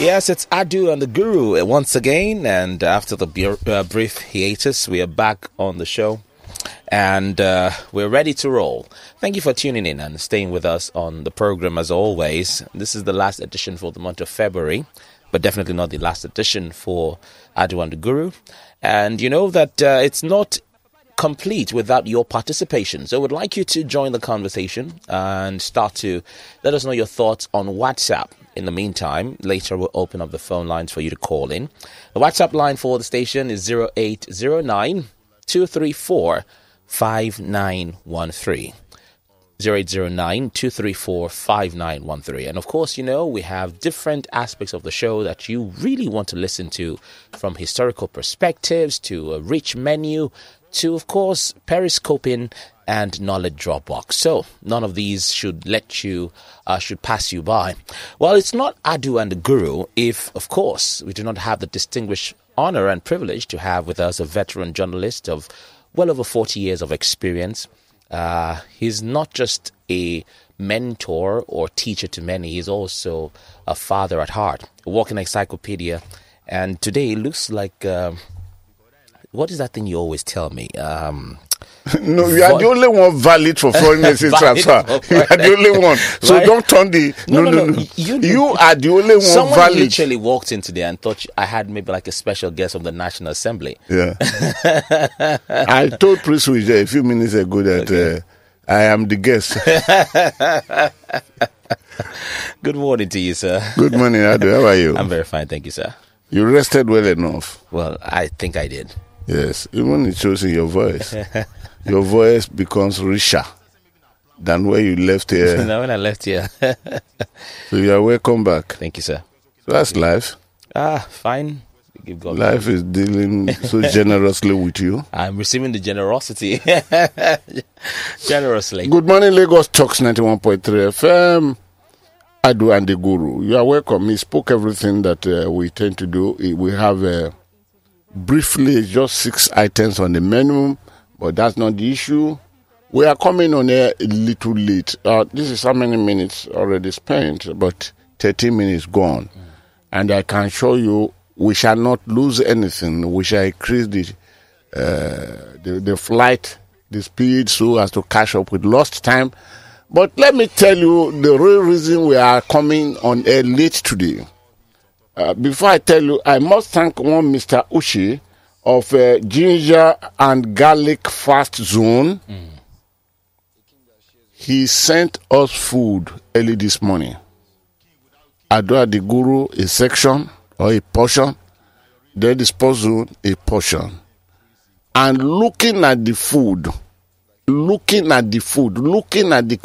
Yes, it's Adu and the Guru once again. And after the bu- uh, brief hiatus, we are back on the show and uh, we're ready to roll. Thank you for tuning in and staying with us on the program as always. This is the last edition for the month of February, but definitely not the last edition for Adu and the Guru. And you know that uh, it's not complete without your participation. So, I would like you to join the conversation and start to let us know your thoughts on WhatsApp. In the meantime, later we'll open up the phone lines for you to call in. The WhatsApp line for the station is 0809 234 5913. 0809 234 5913. And of course, you know, we have different aspects of the show that you really want to listen to from historical perspectives to a rich menu to, of course, periscoping and knowledge Dropbox. So none of these should let you, uh, should pass you by. Well, it's not Adu and the Guru if, of course, we do not have the distinguished honor and privilege to have with us a veteran journalist of well over 40 years of experience. Uh, he's not just a mentor or teacher to many, he's also a father at heart, a walking encyclopedia. And today it looks like, uh, what is that thing you always tell me? Um, no, you are the only one valid for foreign exchange transfer. You are the only one. So Right. don't turn the. No, no, no. You, are the only one Someone valid. literally walked into there and thought I had maybe like a special guest from the National Assembly. Yeah. I told Prince a few minutes ago that uh, I am the guest. Good morning to you, sir. Good morning, Adu. How are you? I'm very fine, thank you, sir. You rested well enough. Well, I think I did. Yes, even it shows in your voice. your voice becomes richer than where you left here. now when I left here, so you are welcome back. thank you, sir. So that's life. Ah, fine. Give God Life is dealing so generously with you. I'm receiving the generosity generously. Good morning, Lagos Talks 91.3 FM. Adu and the Guru. You are welcome. He spoke everything that uh, we tend to do. We have uh, briefly just six items on the menu, but that's not the issue. We are coming on air a little late. Uh, this is how many minutes already spent, but 13 minutes gone. And I can show you we shall not lose anything. We shall increase the uh, the, the flight, the speed, so as to catch up with lost time. But let me tell you the real reason we are coming on air late today. Uh, before I tell you, I must thank one Mr. Ushi of uh, Ginger and Garlic Fast Zone. He sent us food early this morning. Adora the Guru, a section or a portion. Then the sports a portion and looking at the food, looking at the food, looking at the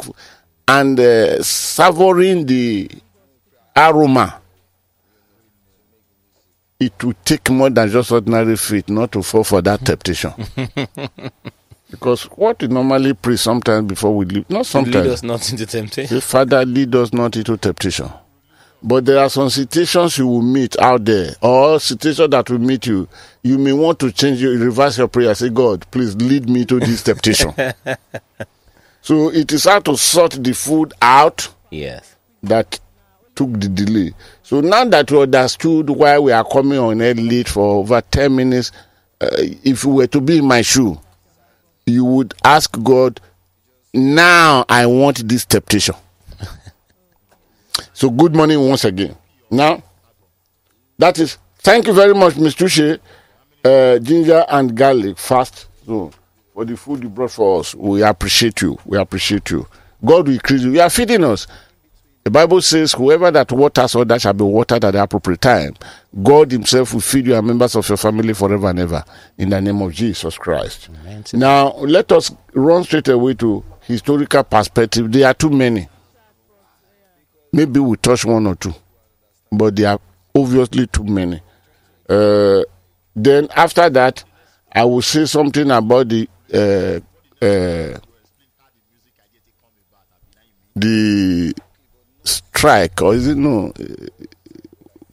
and uh, savoring the aroma, it will take more than just ordinary faith not to fall for that temptation. because what we normally pray sometimes before we leave, not sometimes. Lead us not into temptation. the Father lead us not into temptation. But there are some situations you will meet out there, or situations that will meet you. You may want to change your reverse your prayer. Say, God, please lead me to this temptation. so it is how to sort the food out Yes. that took the delay. So now that we understood why we are coming on air late for over 10 minutes, uh, if you were to be in my shoe, you would ask God, now I want this temptation. so good morning once again. Now, that is, thank you very much, Mr. Ushe, uh, ginger and garlic fast zone for the food you brought for us. We appreciate you. We appreciate you. God will increase you. You are feeding us. The Bible says, whoever that waters others shall be watered at the appropriate time. God himself will feed you and members of your family forever and ever. In the name of Jesus Christ. Amen. Now, let us run straight away to historical perspective. There are too many. Maybe we touch one or two, but there are obviously too many. Uh, then after that, I will say something about the uh, uh, the strike, or is it no?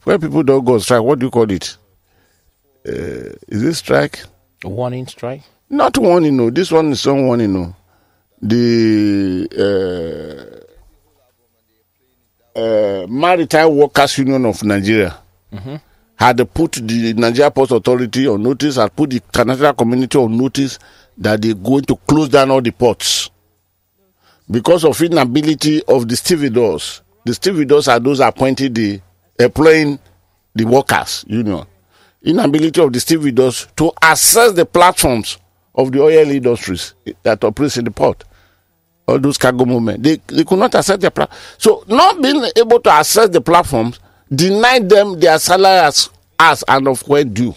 Where people don't go strike, what do you call it? Uh, is it strike? A warning strike. Not one, you know. This one is not one, you know. The uh, uh, Maritime Workers Union of Nigeria had put the Nigeria Ports Authority on notice, had put the international community on notice that they're going to close down all the ports because of inability of the stevedores. The stevedores are those appointed the employing the workers union. Inability of the stevedores to access the platforms of the oil industries that operates in the port. All those cargo movement. They, they could not access the platform. So not being able to access the platforms denied them their salaries as and of when due.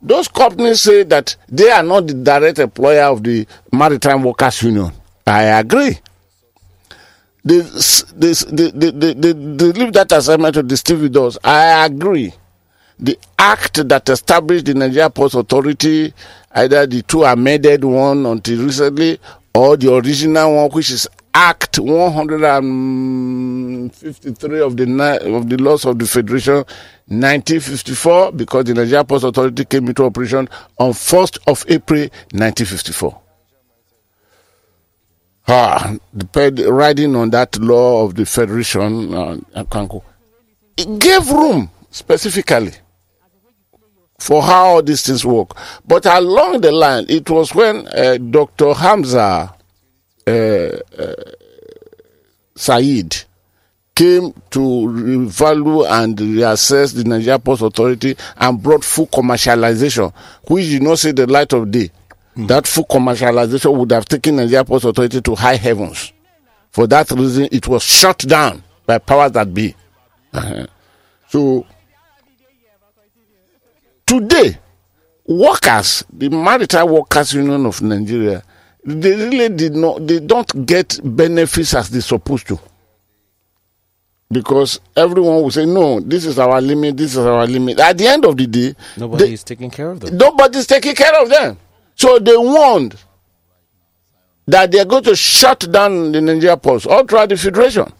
Those companies say that they are not the direct employer of the Maritime Workers Union. I agree. They, they, they, they, leave that assignment to the stevedores. I agree. The act that established the Nigeria Ports Authority, either the two amended one until recently, or the original one, which is Act 153 of the of the laws of the Federation, 1954, because the Nigeria Ports Authority came into operation on 1st of April 1954. Ah, depend, riding on that law of the Federation, uh, it gave room specifically for how these things work. But along the line, it was when uh, Dr. Hamza uh, uh, Said came to revalue and reassess the Nigeria Ports Authority and brought full commercialization, which did not see the light of day. That full commercialization would have taken Nigeria Ports Authority to high heavens. For that reason, it was shut down by powers that be. Uh-huh. So today, workers, the Maritime Workers Union of Nigeria, they really did not, they don't get benefits as they're supposed to. Because everyone will say, no, this is our limit, this is our limit. At the end of the day, Nobody they- is taking care of them. nobody's taking care of them. So they warned that they're going to shut down the Nigeria Ports all throughout the Federation.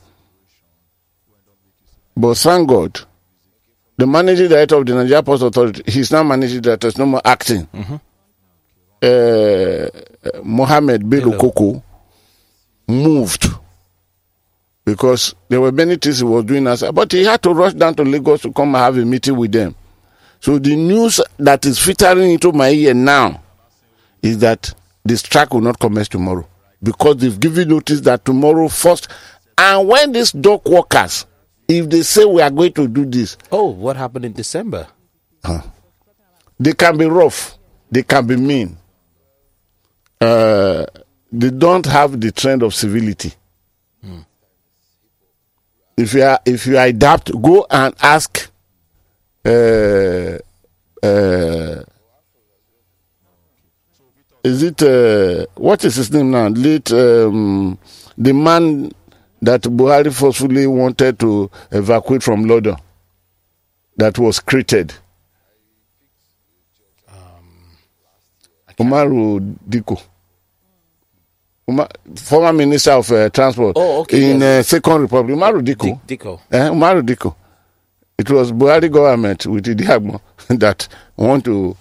But thank God, the managing director of the Nigeria Ports Authority, he's now managing director, is no more acting. Uh, uh, Mohammed Bello Bello. Koko moved because there were many things he was doing as but he had to rush down to Lagos to come and have a meeting with them. So the news that is filtering into my ear now is that the strike will not commence tomorrow because they've given notice that tomorrow first. And when these dock workers, if they say we are going to do this, Oh, what happened in December? they can be rough, they can be mean. Uh, they don't have the trend of civility. If you are, if you adapt, go and ask. Uh, uh, is it uh, what is his name now? Late um, the man that Buhari forcefully wanted to evacuate from London, that was created. Um, Umaru Dikko. Former Minister of uh, Transport Oh, okay, in yes. uh, Second Republic. Umaru Dikko. Dikko. Eh, Umaru Dikko. It was Buhari government with Idiagbon that want to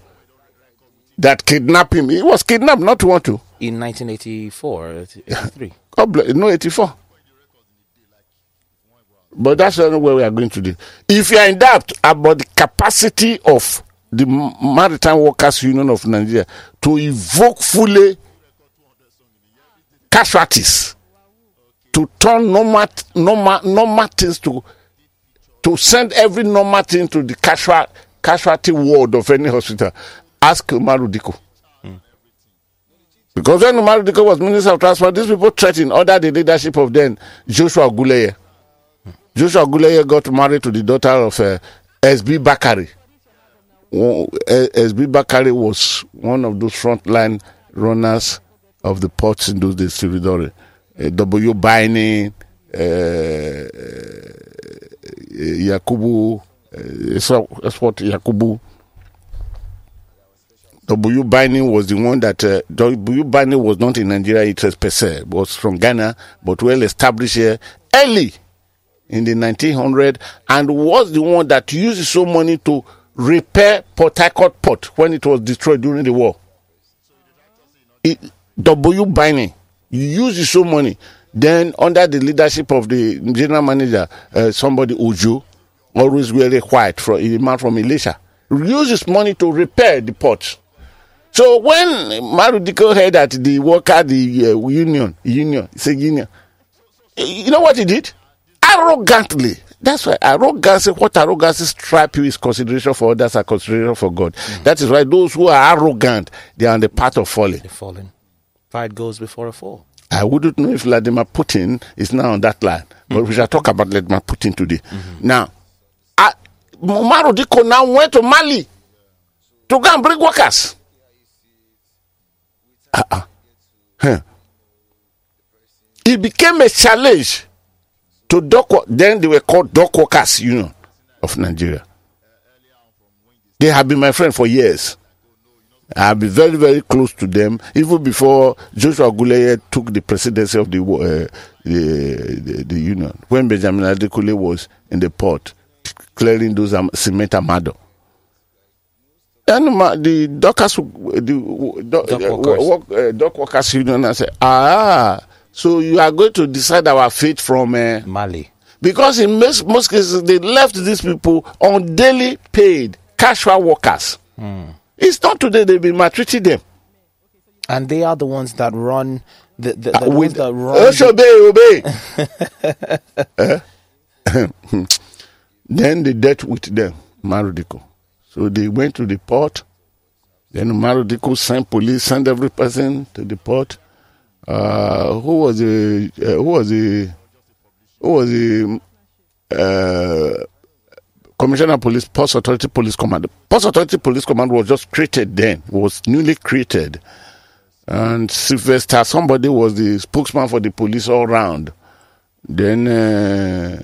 that kidnapped him. He was kidnapped, not want to. In 1984, uh, 83. God bless, no 84. But that's not where we are going today. If you are in doubt about the capacity of the Maritime Workers Union of Nigeria to evoke fully casualties, to turn normal, normal, normal things to, to send every normal thing to the casual, casualty ward of any hospital, ask Umaru Dikko. Because when Umaru Dikko was Minister of Transport, these people threatened under the leadership of then Joshua Guleye. Joshua Guleye got married to the daughter of uh, SB Bakari. Uh, SB Bakari was one of those frontline runners of the ports in those days. Uh, W. Binding, uh, uh, Yakubu, uh, what Yakubu. W. Binding was the one that uh, W. Binding was not in Nigeria interest per se, was from Ghana, but well established here early in the 1900 and was the one that used his own money to repair Port Harcourt port when it was destroyed during the war. It, W. Binding, used use his money. Then, under the leadership of the general manager, uh, somebody Uju, always very quiet, from a man from Ilesha, uses money to repair the port. So when Marudiko heard that the worker, the uh, union, union, it's a union, you know what he did? Arrogantly. That's why arrogance, what arrogance stripe you is consideration for others are consideration for God. That is why those who are arrogant, they are on the path of falling. They're falling. Pride goes before a fall. I wouldn't know if Vladimir Putin is now on that line, but we shall talk about Vladimir Putin today. Now, uh, Marudiko now went to Mali to go and bring workers. Uh-uh. Huh. It became a challenge to dock. Then they were called Dock Workers Union of Nigeria. They have been my friend for years. I have been very, very close to them even before Joshua Guleye took the presidency of the uh, the, the the union when Benjamin Adekunle was in the port clearing those um, cement amado. And the dockers, the dock, Dock uh, workers. work, uh, dock workers union, I said, ah, so you are going to decide our fate from uh, Mali. because in most, most cases they left these people on daily paid casual workers. It's not today they've been maltreating them. And they are the ones that run the, the, the Uh, ones with that run the- obey, obey. Eh? then they dealt with them, Marudiko. So they went to the port. Then Marudiko sent police, sent every person to the port. Uh, who was the uh, who was the who was the uh, commissioner of police, Post Authority Police Command. Post Authority Police Command was just created then, was newly created. And Sylvester, somebody was the spokesman for the police all round. Then, uh,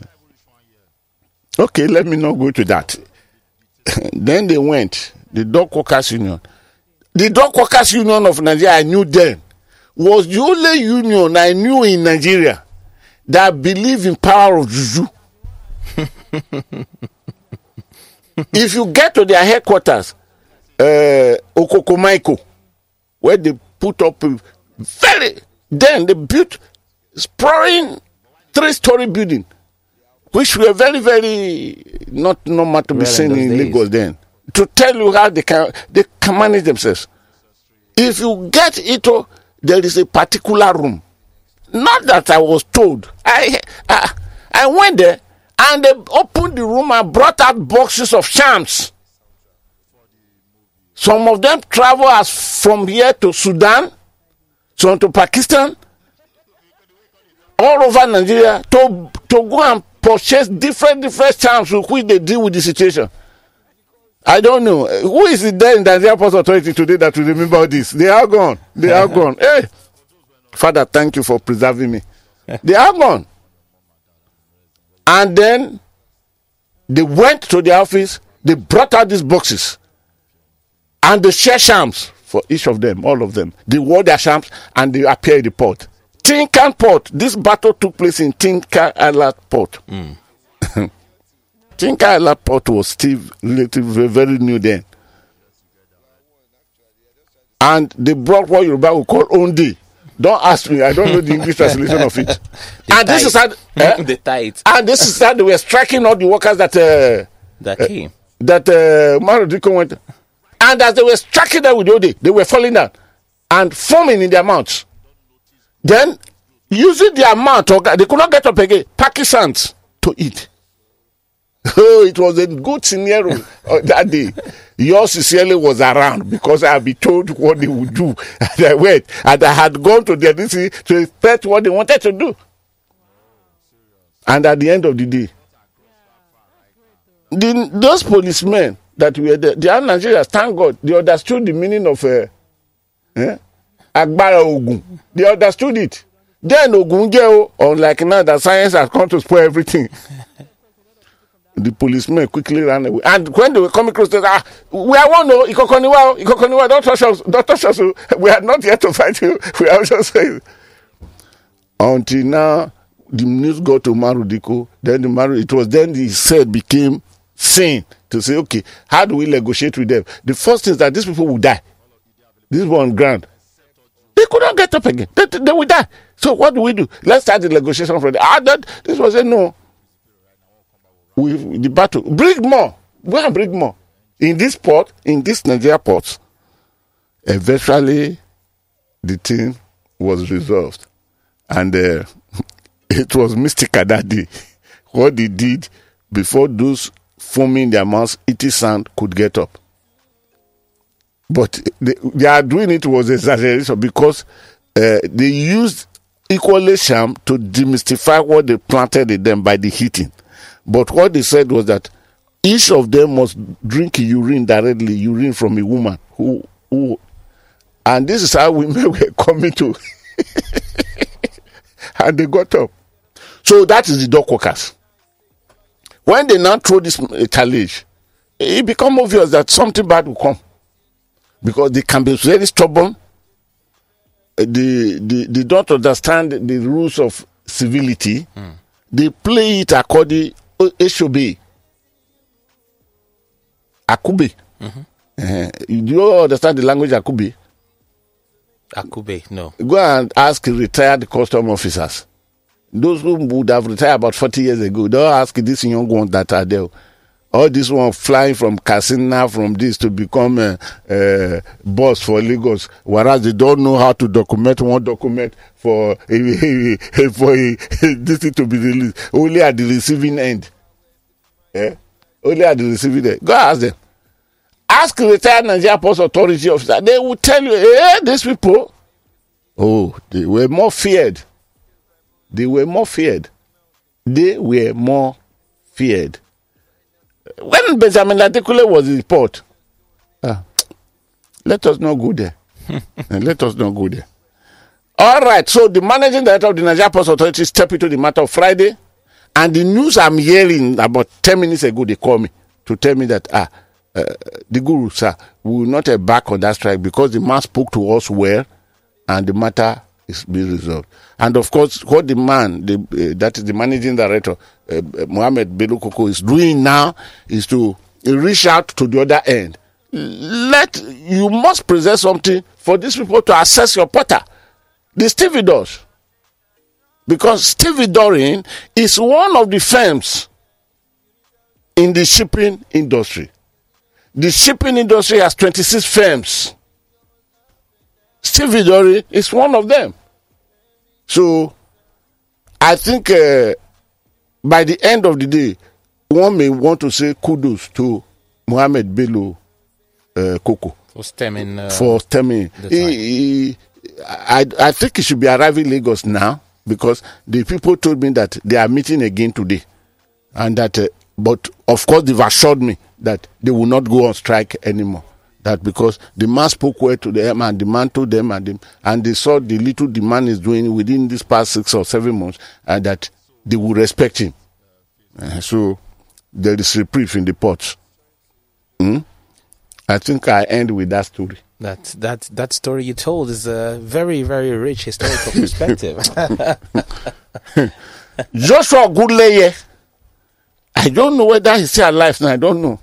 okay, let me not go to that. then they went, the Dock Workers Union. The Dock Workers Union of Nigeria, I knew then, was the only union I knew in Nigeria that believed in power of juju. if you get to their headquarters, uh, Okokomaiko, where they put up a very, then they built sprawling three-story building, which were very, very not normal to be Well, seen in days. Lagos then. To tell you how they can they can manage themselves. If you get into, oh, there is a particular room. Not that I was told. I I, I went there and they opened the room and brought out boxes of shams. Some of them travel as from here to Sudan, some to Pakistan, all over Nigeria to to go and purchase different different charms with which they deal with the situation. I don't know who is it there in the Post Authority today that will remember all this. They are gone. They are gone. Hey, Father, thank you for preserving me. They are gone. And then they went to the office. They brought out these boxes and they share shams for each of them, all of them. They wore their shams and they appear in the port. Tin Can Port. This battle took place in Tin Can Island Port. Tin Can Island Port was still relatively very new then. And they brought what Yoruba would call Ondi. Don't ask me, I don't know the English translation of it. and this is how, eh? the tight and this is how they were striking all the workers that uh, that came. that uh, went. And as they were striking them with Ode, they were falling down and foaming in their mouths. Then, using their mouth, organ- they could not get up again, packing sands to eat. Oh, it was a good scenario uh, that day. Yours sincerely was around because I had been told what they would do. And I went and I had gone to their DC to expect what they wanted to do. And at the end of the day, the, those policemen that were there, they are Nigerians, thank God, they understood the meaning of uh, eh? Agbara Ogun. They understood it. Then Ogun Jeo, unlike now that science has come to spoil everything. the policemen quickly ran away. And when they were coming close, they said, ah, we are one, oh, Ikokoniwa, oh, Ikokoniwa, don't touch us, don't touch us. oh. We are not here to fight you. We are just saying. Until now, the news got to Marudiko. Then the Maru, it was then he said became sane to say, okay, how do we negotiate with them? The first thing is that these people will die. This one ground. They could not get up again. They, they die. So what do we do? Let's start the negotiation from the that, this was a no. We the battle. Bring more. Go and bring more. In this port, in this Nigeria port, eventually the thing was resolved. And uh, it was mystical that day. What they did before those foaming their mouths, eating sand could get up. But they, they are doing it was exaggeration because uh, they used equally sham to demystify what they planted in them by the heating. But what they said was that each of them must drink urine directly, urine from a woman who, who and this is how women were coming to, and they got up. So that is the dock workers. When they now throw this uh, challenge, it become obvious that something bad will come because they can be very stubborn. Uh, They, they, they don't understand the rules of civility. They play it according uh, HOB. Akube. Uh, do you understand the language Akube? Akube, no. Go and ask retired custom officers. Those who would have retired about 40 years ago, don't ask this young one that are there. All this one flying from Katsina, from this to become a, a boss for Lagos, whereas they don't know how to document one document for for this thing to be released. Only at the receiving end. Eh? Only at the receiving end. Go ask them. Ask retired Nigeria Ports Authority officer. They will tell you, eh, these people, oh, they were more feared. They were more feared. They were more feared. When Benjamin Adekunle was in port, ah, let us not go there. Eh, let us not go there. All right, so the managing director of the Nigeria Ports Authority stepped into the matter of Friday, and the news I'm hearing about 10 minutes ago, they called me to tell me that, ah, uh, the guru, sir, we will not back on that strike because the man spoke to us well and the matter is being resolved. And of course, what the man, the, uh, that is the managing director, uh, uh, Mohammed is doing now is to reach out to the other end. Let you must present something for these people to assess your porter. The stevedores. Because stevedoring is one of the firms in the shipping industry. The shipping industry has 26 firms. Stevedore is one of them. So, I think uh, by the end of the day, one may want to say kudos to Mohammed Bello uh, Koko For stemming. Uh, for stemming. He, he, I, I think he should be arriving Lagos now because the people told me that they are meeting again today, and that. Uh, but of course, they've assured me that they will not go on strike anymore. That because the man spoke well to them and the man told them and, them, and they saw the little the man is doing within this past six or seven months, and that they will respect him. Uh, so there is reprieve in the pot. Hmm? I think I end with that story. that that that story you told is a very very rich historical perspective. Joshua Goodleye. I don't know whether he's still alive now. I don't know.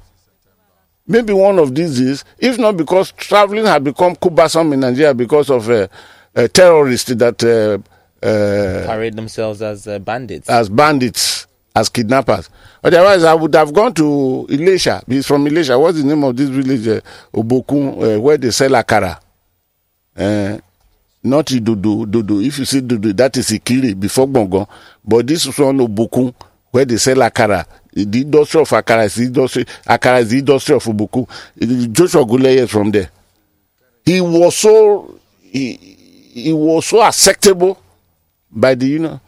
Maybe one of these is, if not because traveling has become cumbersome in Nigeria because of uh, uh, terrorists that uh, uh, Parade themselves as uh, bandits. as bandits, as kidnappers. Otherwise, I would have gone to Ilesha. He's from Ilesha. What's the name of this village? Uh, Obokun, uh, where they sell akara. Uh, not Idodo, Dodo. If you see Dodo, that is Ikire before Gbongan. But this is one Obokun, where they sell akara. The industry of akara is the industry. Akara is the industry of Obokun. Joshua Guleye is from there. He was so he, he was so acceptable by the you know.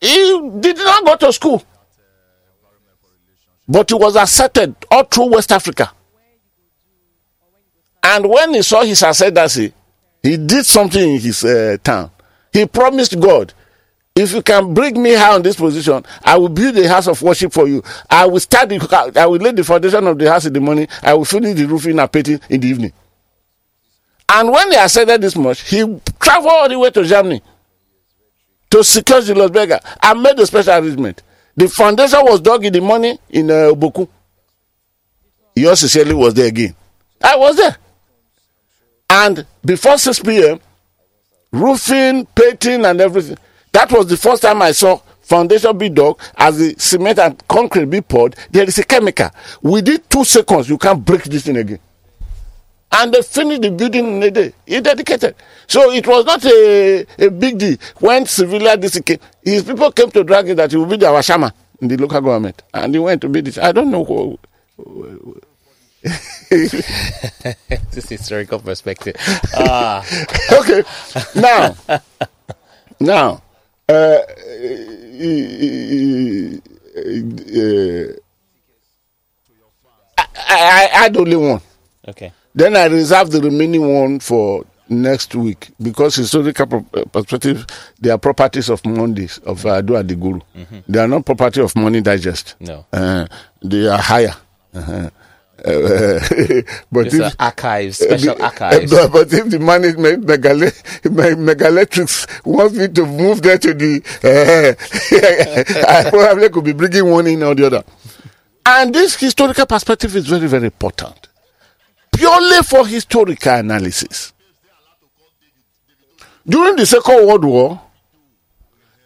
He did not go to school, but he was accepted all through West Africa. And when he saw his ascendancy, he did something in his uh, town. He promised God, if you can bring me high on this position, I will build a house of worship for you. I will start the, I will lay the foundation of the house in the morning. I will finish the roofing and painting in the evening. And when he ascended this much, he traveled all the way to Germany to secure the Los Vegas and made a special arrangement. The foundation was dug in the morning in uh, Obokun. Yours sincerely was there again. I was there. And before 6 p.m., roofing, painting, and everything. That was the first time I saw foundation be dug as the cement and concrete be poured. There is a chemical. Within two seconds, you can't break this thing again. And they finished the building in a day. He dedicated. So it was not a, a big deal when civilian this came. His people came to drag it that he will be our shaman in the local government. And he went to be this. I don't know who, this historical perspective. Ah, okay. Now, now, uh, I, I, had only one. okay. Then I reserve the remaining one for next week because historical uh, perspective, they are properties of Mondays of Adu Adiguru. They are not property of Money Digest. No. Uh, they are higher. Uh-huh. Uh, but are if, archives, special the- archives. uh, but if the management megale, me- megalectrics wants me to move there to the, uh, I probably could be bringing one in or the other. And this historical perspective is very, very important. Purely for historical analysis. During the Second World War,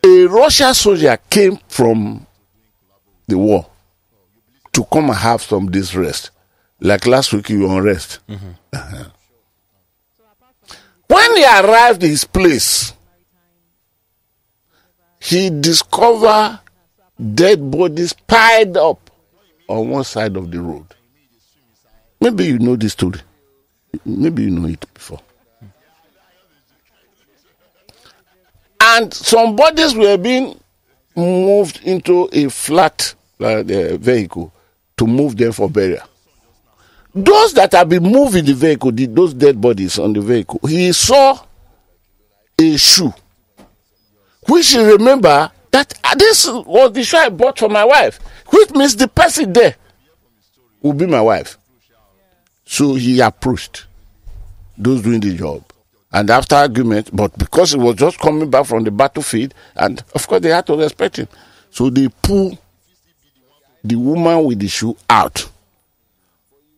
a Russian soldier came from the war to come and have some days rest. Like last week, you were on rest. Uh-huh. When he arrived at his place, he discovered dead bodies piled up on one side of the road. Maybe you know this story. Maybe you know it before. And some bodies were being moved into a flat uh, uh, vehicle to move them for burial. Those that have been moved in the vehicle, the, those dead bodies on the vehicle, he saw a shoe, which he remember that "Ah, this was the shoe I bought for my wife, which means the person there will be my wife. So he approached those doing the job. And after argument, but because he was just coming back from the battlefield, and of course they had to respect him. So they pull the woman with the shoe out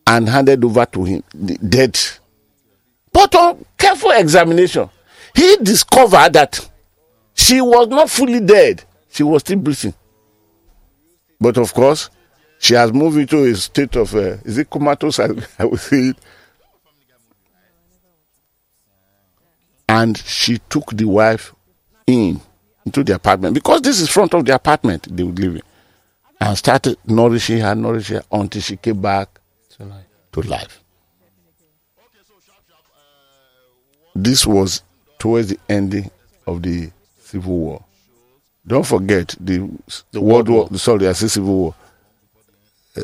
and handed over to him, dead. But on careful examination, he discovered that she was not fully dead. She was still breathing. But of course, she has moved into a state of, uh, is it comatose? I, I would say it. And she took the wife in into the apartment because this is front of the apartment they would live in, and started nourishing her, nourishing her until she came back So like, to life. This was towards the ending of the Civil War. Don't forget the, The World World War. War. Sorry, I say Civil War. Uh,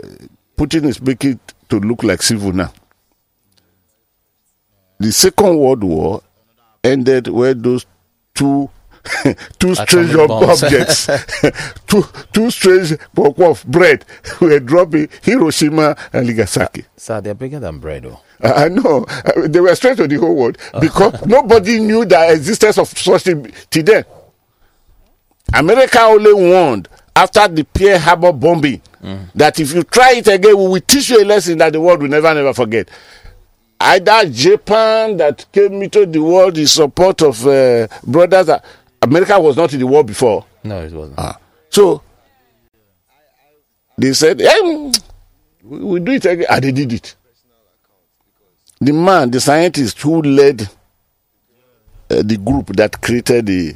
Putin is making it to look like civil now. The Second World War ended where those two two strange objects, two two strange block of bread were dropping Hiroshima and Nagasaki. sir, they're bigger than bread, oh. I I know Uh, they were strange to the whole world because nobody knew the existence of such thing till then. America only warned after the Pearl Harbor bombing that if you try it again, we will teach you a lesson that the world will never, never forget. Either Japan that came into the world in support of uh, brothers. That America was not in the war before. No, it wasn't. Ah. So they said, "Eh, we we do it again. And they did it. The man, the scientist who led uh, the group that created the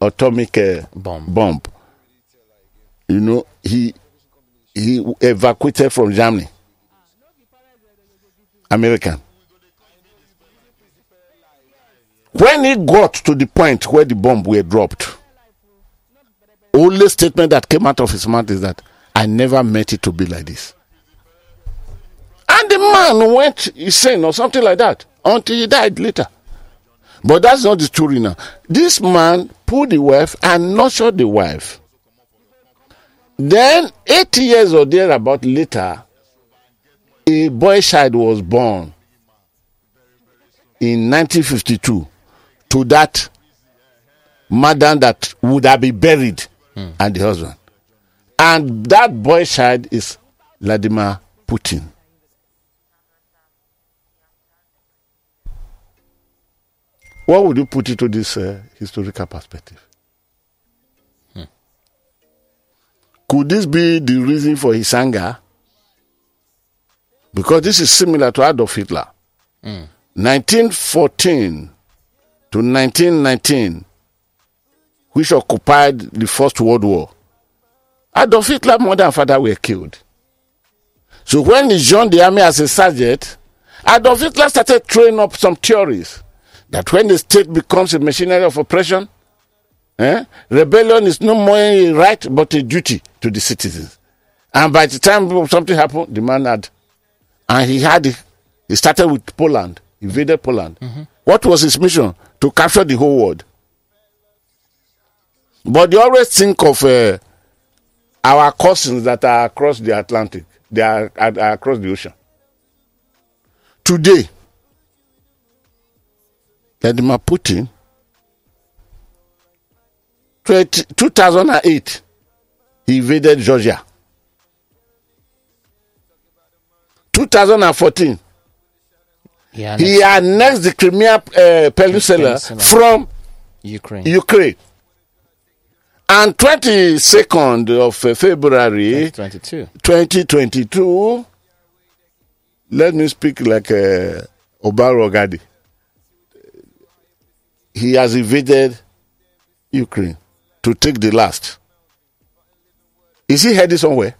atomic uh, Bomb. bomb, you know, he he evacuated from Germany. American. When he got to the point where the bomb were dropped, only statement that came out of his mouth is that I never meant it to be like this. And the man went insane or something like that until he died later. But that's not the story now. This man pulled the wife and nurtured the wife. Then, eight years or thereabout later, a boy child was born in 1952 to that madam that would have been buried hmm. and the husband. And that boy child is Vladimir Putin. What would you put into this uh, historical perspective? Hmm. Could this be the reason for his anger? Because this is similar to Adolf Hitler. Hmm. 1914 to 1919, which occupied the First World War. Adolf Hitler's mother and father were killed. So when he joined the army as a sergeant, Adolf Hitler started throwing up some theories that when the state becomes a machinery of oppression, eh, rebellion is no more a right but a duty to the citizens. And by the time something happened, the man had, and he had, he started with Poland, invaded Poland. What was his mission? To capture the whole world. But they always think of uh, our cousins that are across the Atlantic, they are, are, are across the ocean. Today, Vladimir Putin, 20, 2008, he invaded Georgia. 2014, Yeah, he annexed the Crimea uh, Peninsula Peninsula. from Ukraine. Ukraine. And 22nd of uh, February 22. 2022, let me speak like uh, Obaro Gadi. He has invaded Ukraine to take the last. Is he heading somewhere?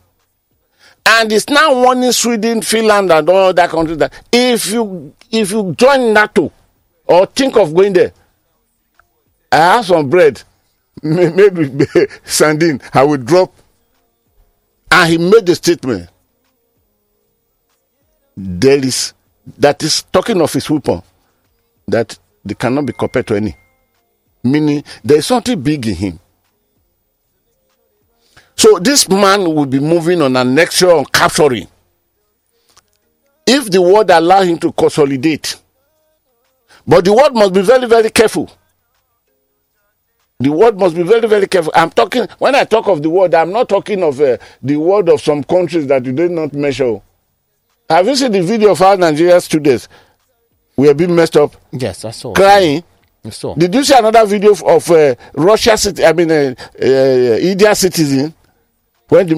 And it's now warning Sweden, Finland, and all that countries that if you if you join NATO or think of going there, I have some bread ma- made with sardine. I will drop. And he made the statement. There is that is talking of his weapon that they cannot be compared to any. Meaning there is something big in him. So this man will be moving on annexure on capturing. If the world allow him to consolidate. But the world must be very, very careful. The world must be very, very careful. I'm talking, when I talk of the world, I'm not talking of uh, the world of some countries that you did not measure. Have you seen the video of how Nigerian students were being messed up, Yes, I saw. crying? I saw. Did you see another video of- uh, Russia, I mean, uh, uh, India citizen? When the,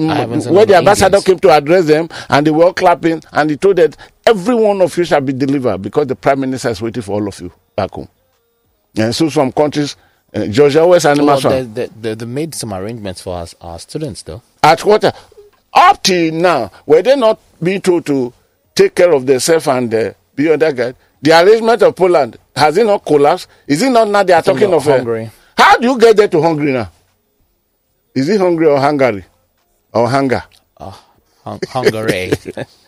when the ambassador Indians. came to address them and they were all clapping and he told that every one of you shall be delivered because the prime minister is waiting for all of you back home. And so some countries, uh, Georgia West and Well, they, they, they, they made some arrangements for us, our students, though. at what up till now were they not being told to take care of themselves and uh, be under guard the arrangement of poland has it not collapsed is it not now they are Talking of uh, Hungary. how do you get there to hungary now is it hungary or hungary or hunger Hung- Hungary.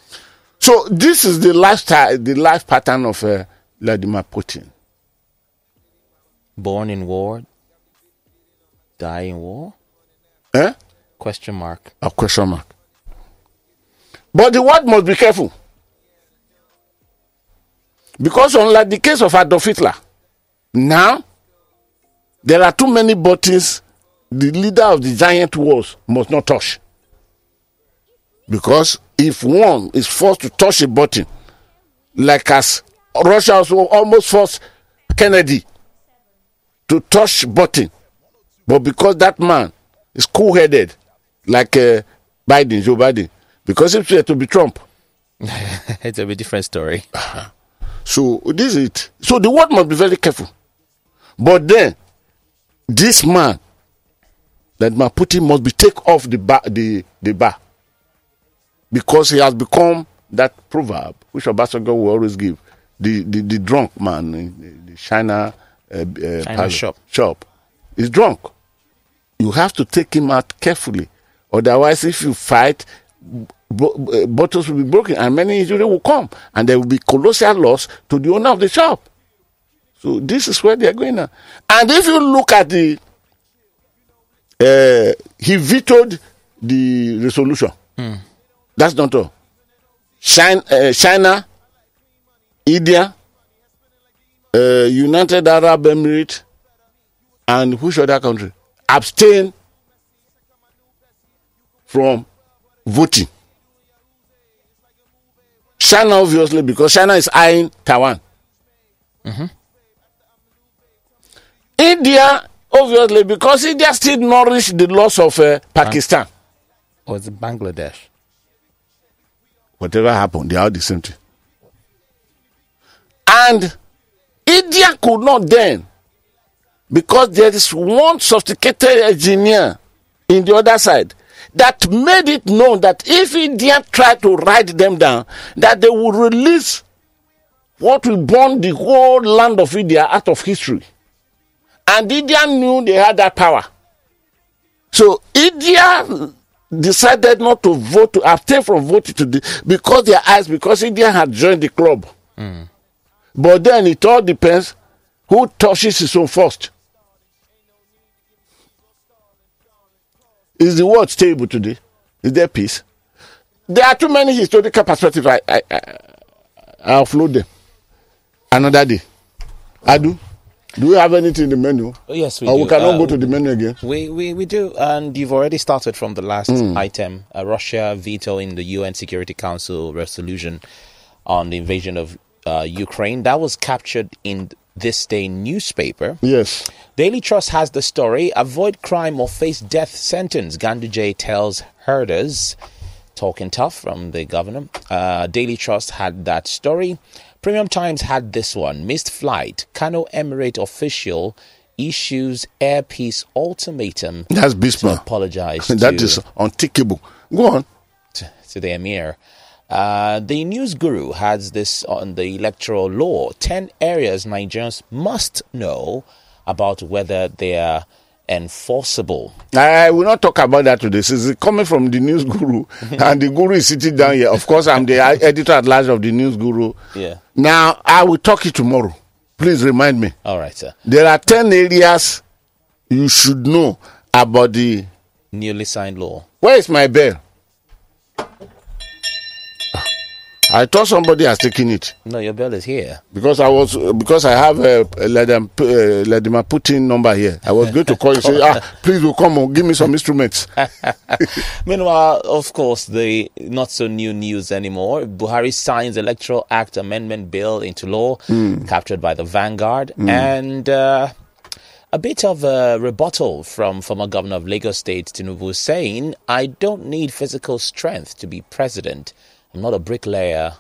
so this is the lifestyle the life pattern of uh, vladimir putin Born in war, die in war? eh? Question mark. a question mark but the world must be careful because unlike the case of adolf hitler now there are too many buttons the leader of the giant wars must not touch because if one is forced to touch a button like as russia also almost forced kennedy to touch button but because that man is cool-headed like uh, biden joe biden because if it to be trump it's a bit different story. So this is it. So the world must be very careful. But then, this man, that man Putin must be take off the bar, the the bar, because he has become that proverb which Obasanjo will always give: the the, the drunk man, in the China, uh, uh, palace- shop. shop, is drunk. You have to take him out carefully, otherwise, if you fight, uh, bottles will be broken and many injuries will come, and there will be colossal loss to the owner of the shop. So this is where they are going now. And if you look at the, uh, he vetoed the resolution. That's not all. China, uh, China India, uh, United Arab Emirates, and which other country abstain from voting. China, obviously, because China is eyeing Taiwan. India, obviously, because India still nourish the loss of uh, Pakistan. Or it Bangladesh? Whatever happened, they are the same thing. And India could not then, because there is one sophisticated engineer in the other side that made it known that if India tried to write them down, that they would release what will burn the whole land of India out of history. And India knew they had that power. So India decided not to vote, to abstain from voting today because their eyes, because India had joined the club. But then it all depends who touches his own first. Is the world stable today? Is there peace? There are too many historical perspectives. I, I, I, I offload them. Another day. I do. Do we have anything in the menu? Oh, yes, we or do. we cannot Uh, go to the menu again? We, we, we do, and you've already started from the last item. Uh, Russia vetoing the UN Security Council resolution on the invasion of uh, Ukraine. That was captured in this day newspaper. Yes. Daily Trust has the story Avoid crime or face death sentence. Ganduje tells herders. Talking tough from the governor. Uh, Daily Trust had that story. Premium Times had this one Missed flight. Kano Emirate official issues air peace ultimatum That's Bismarck. apologize That to, is untickable. Go on. to, to the emir. Uh, the news guru has this on the electoral law 10 areas Nigerians must know about whether they are enforceable. I will not talk about that today. This is coming from the news guru, and the guru is sitting down here. Of course, I'm the editor at large of the news guru. Yeah. Now, I will talk it tomorrow. Please remind me. All right, sir. There are 10 areas you should know about the. Newly signed law. Where is my bell? I thought somebody has taken it No, your bill is here. because I was because I have a, a uh, Vladimir Putin number here. I was going to call you say, ah, please, will come on, give me some instruments. Meanwhile, of course, the not so new news anymore. Buhari signs Electoral Act Amendment Bill into law, captured by the Vanguard, and uh, a bit of a rebuttal from former governor of Lagos State, Tinubu, saying, I don't need physical strength to be president. I'm not a bricklayer,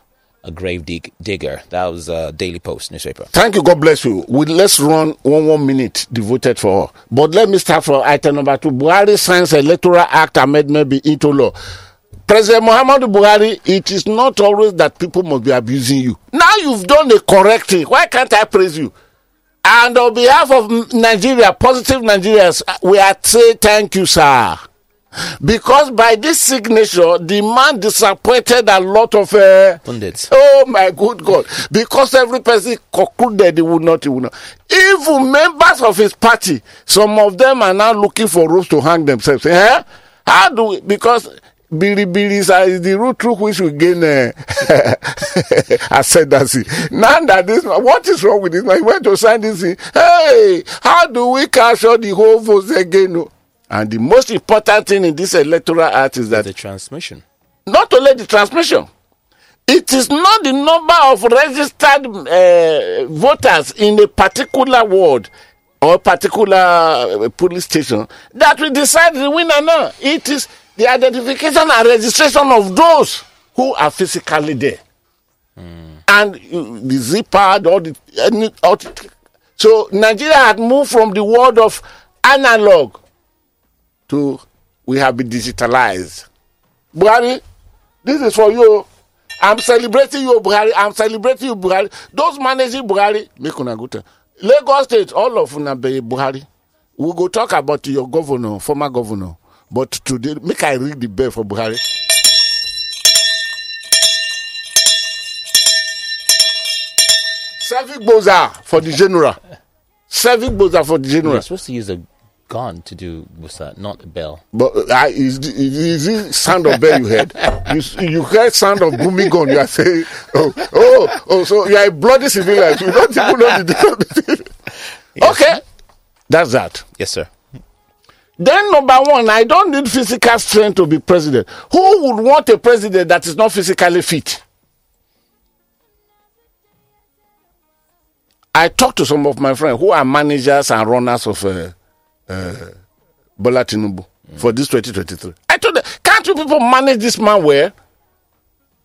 a grave dig- digger. That was a Daily Post newspaper. Thank you. God bless you. We, let's run one one minute devoted for her. But let me start from item number two. Buhari signs Electoral Act amendment be into law. President Muhammadu Buhari, it is not always that people must be abusing you. Now you've done the correct thing. Why can't I praise you? And on behalf of Nigeria, positive Nigerians, we are saying thank you, sir. Because by this signature, the man disappointed a lot of uh, Pundits. Oh my good God! Because every person concluded he would not, he would not. Even members of his party, some of them are now looking for ropes to hang themselves. Eh? How do we? Because Bilibilis is the route through which we gain uh, ascendancy. Now that this, man- what is wrong with this man? He went to sign this thing. Hey, how do we cash capture the whole votes again? And the most important thing in this electoral act is that The transmission. not only the transmission, it is not the number of registered uh, voters in a particular ward or particular uh, police station that will decide the winner No, It is the identification and registration of those who are physically there. And uh, the zipper, all the, any, all the- so Nigeria had moved from the world of analog to we have been digitalized. Buhari, this is for you. I'm celebrating you, Buhari. I'm celebrating you, Buhari. Those managing Buhari, make una good time. Lagos State, all of una be Buhari. We go talk about your governor, former governor. But today, make I ring the bell for Buhari. Civic Boza for the general. Civic Boza for the general. You're supposed to use a gun to do what's that? Not a bell. But uh, is, is, is sound of bell you heard? You, you heard sound of booming gun. You are saying, oh, oh, oh, so you are a bloody civilian. You don't even know the difference. Okay, that's that. Yes, sir. Then number one, I don't need physical strength to be president. Who would want a president that is not physically fit? I talked to some of my friends who are managers and runners of uh, uh, Bola Tinubu for this 2023. I told them, can't you people manage this man well?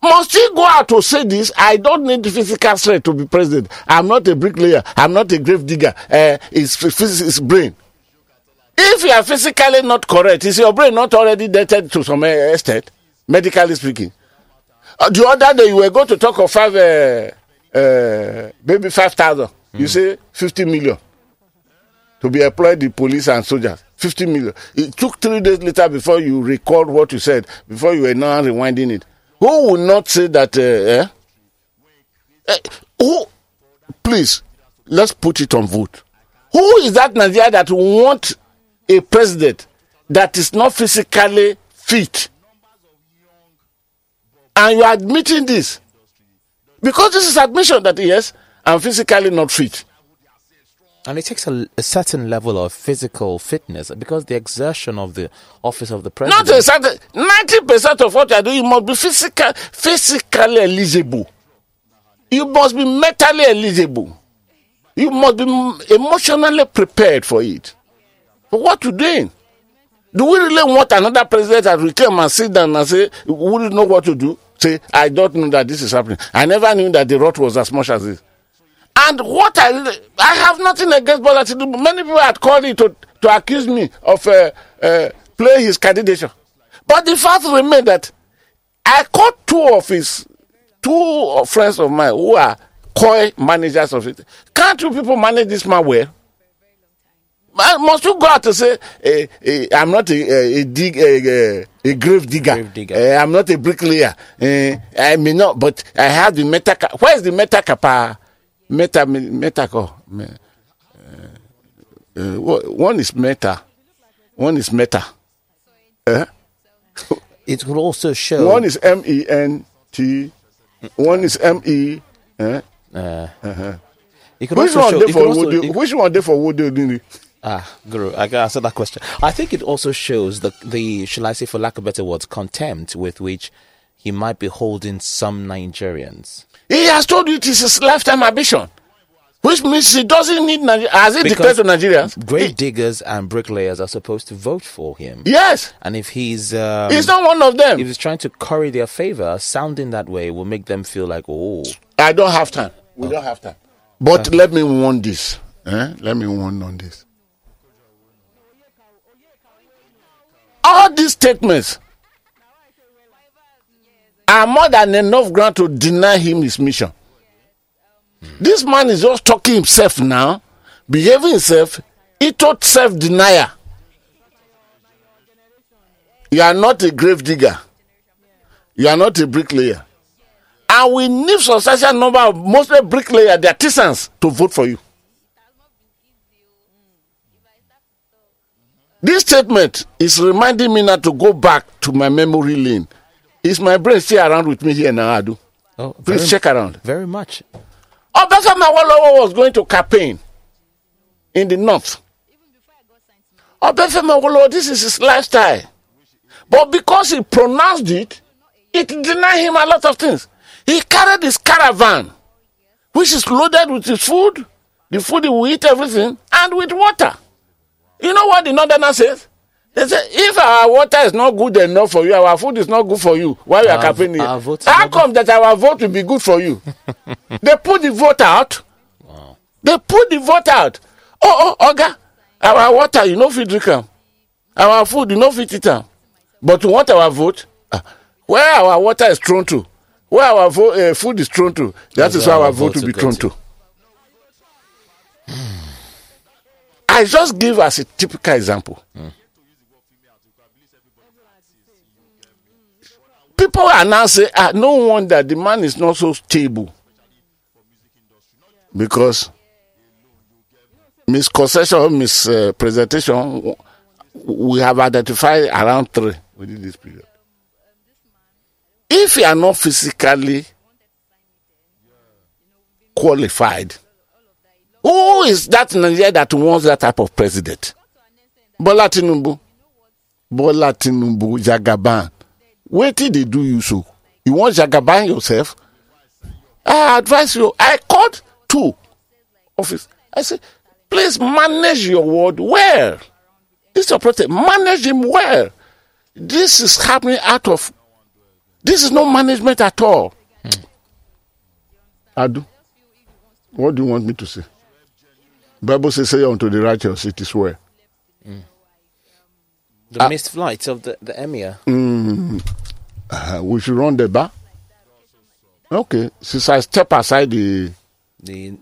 Must he go out to say this? I don't need the physical strength to be president. I'm not a bricklayer. I'm not a grave digger. Uh, it's, it's brain. If you are physically not correct, is your brain not already dated to some uh, extent, medically speaking? Uh, the other day you were going to talk of five, uh, uh, maybe five thousand. You say fifty million to be employed in police and soldiers. Fifty million. It took three days later before you recalled what you said. Before you were now rewinding it. Who would not say that? Uh, eh? Eh, who? Please, let's put it on vote. Who is that Nigeria that want a president that is not physically fit? And you are admitting this because this is admission that yes, I'm physically not fit. And it takes a, a certain level of physical fitness because the exertion of the office of the president. Not exactly. ninety percent of what you are doing must be physical, physically eligible. You must be mentally eligible. You must be emotionally prepared for it. But what you're doing. Do we really want another president that will come and sit down and say, "We don't know what to do"? Say, "I don't know that this is happening. I never knew that the rot was as much as this." And what I I have nothing against Bola Tinubu. Many people had called it to, to accuse me of uh, uh, playing his candidature. But the fact remains that I caught two of his two friends of mine who are coy managers of it. Can't you people manage this man well? Must you go out to say, eh, eh, I'm not a, a, a, dig, a, a, a grave digger. Grave digger. Eh, I'm not a bricklayer. Eh, I may not, but I have the meta. Where is the meta capa? Meta, meta. uh, uh, one is meta. One is meta. Eh? it could also show. One is M E N T. One is M E. Eh? uh, could Which one show. for could also- Woody? it- Which one they for Woody Odini? Ah, Guru, I can answer that question. I think it also shows the, the, shall I say, for lack of better words, contempt with which he might be holding some Nigerians. He has told you it is his lifetime ambition, which means he doesn't need Nigeria. Has it Because declared to Nigerians? Grave He- diggers and bricklayers are supposed to vote for him. yes, And if he's um, he's not one of them. if he's trying to curry their favor, sounding that way will make them feel like, oh, I don't have time. We don't have time. But let me warn this. Eh? Let me warn on this. All these statements are more than enough ground to deny him his mission. This man is just talking himself now, behaving himself, he taught self denier. You are not a grave digger. You are not a bricklayer. And we need substantial number of mostly bricklayer, the artisans, to vote for you. This statement is reminding me now to go back to my memory lane. Is my brain still around with me here now, Adu? oh, Please very, check around. very much. Obafemi Awolowo was going to campaign in the north. Obafemi Awolowo, this is his lifestyle. But because he pronounced it, it denied him a lot of things. He carried his caravan, which is loaded with his food, the food he will eat, everything, and with water. You know what the northerner says? They say, if our water is not good enough for you, our food is not good for you, why you are campaigning, how not good. come that our vote will be good for you? they put the vote out. They put the vote out. Oh, oh, Oga, our water, you know, fit drink am. Our food, you know, fit eat am. But you want our vote? Ah, where our water is thrown to, where our vo- uh, food is thrown to, That's is where where our our vote will be thrown to. I just give us a typical example. People are now saying, ah, no wonder the man is not so stable. Because misconception, mispresentation, we have identified around three within this period. If you are not physically qualified, who is that Nigeria that wants that type of president? Bola Tinubu. Bola Tinubu, Jagaban. Wait till they do you so. You want Jagaban yourself? I advise you. I called two office. I say, please manage your word well. This is your protect. Manage him well. This is happening out of. This is no management at all. Hmm. I do. What do you want me to say? Bible says, "Say unto the righteous, it is well." The missed flights of the, the emir. Uh, we should run the bar. Okay, since I step aside the The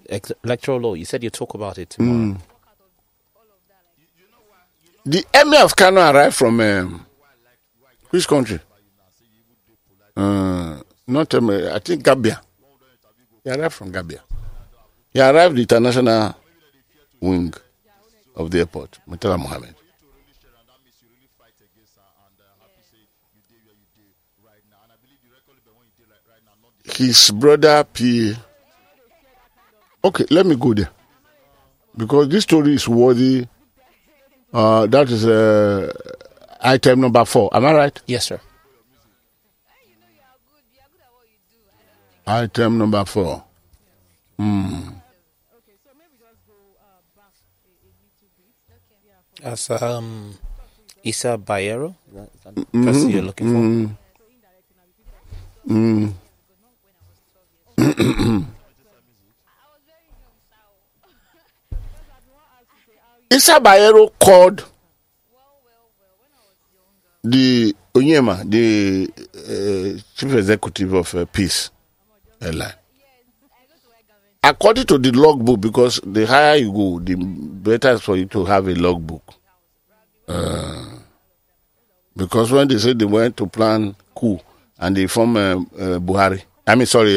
electoral law. You said you talk about it tomorrow. the emir of Kano arrived from um, which country? Uh, not um, I think Gambia. He arrived from Gambia. He arrived the international wing of the airport, Murtala Mohammed. His brother P. Okay, let me go there because this story is worthy. Uh, that is uh, item number four. Am I right? Yes, sir. Item number four. As um, Isa Bayero, is that- is that the person you're looking for. Isa Bayero called the Onyema, the uh, chief executive of uh, Peace Airline. According to the logbook, because the higher you go, the better is for you to have a logbook. Uh, because when they said they went to plan coup and they form uh, uh, Buhari, I mean, sorry,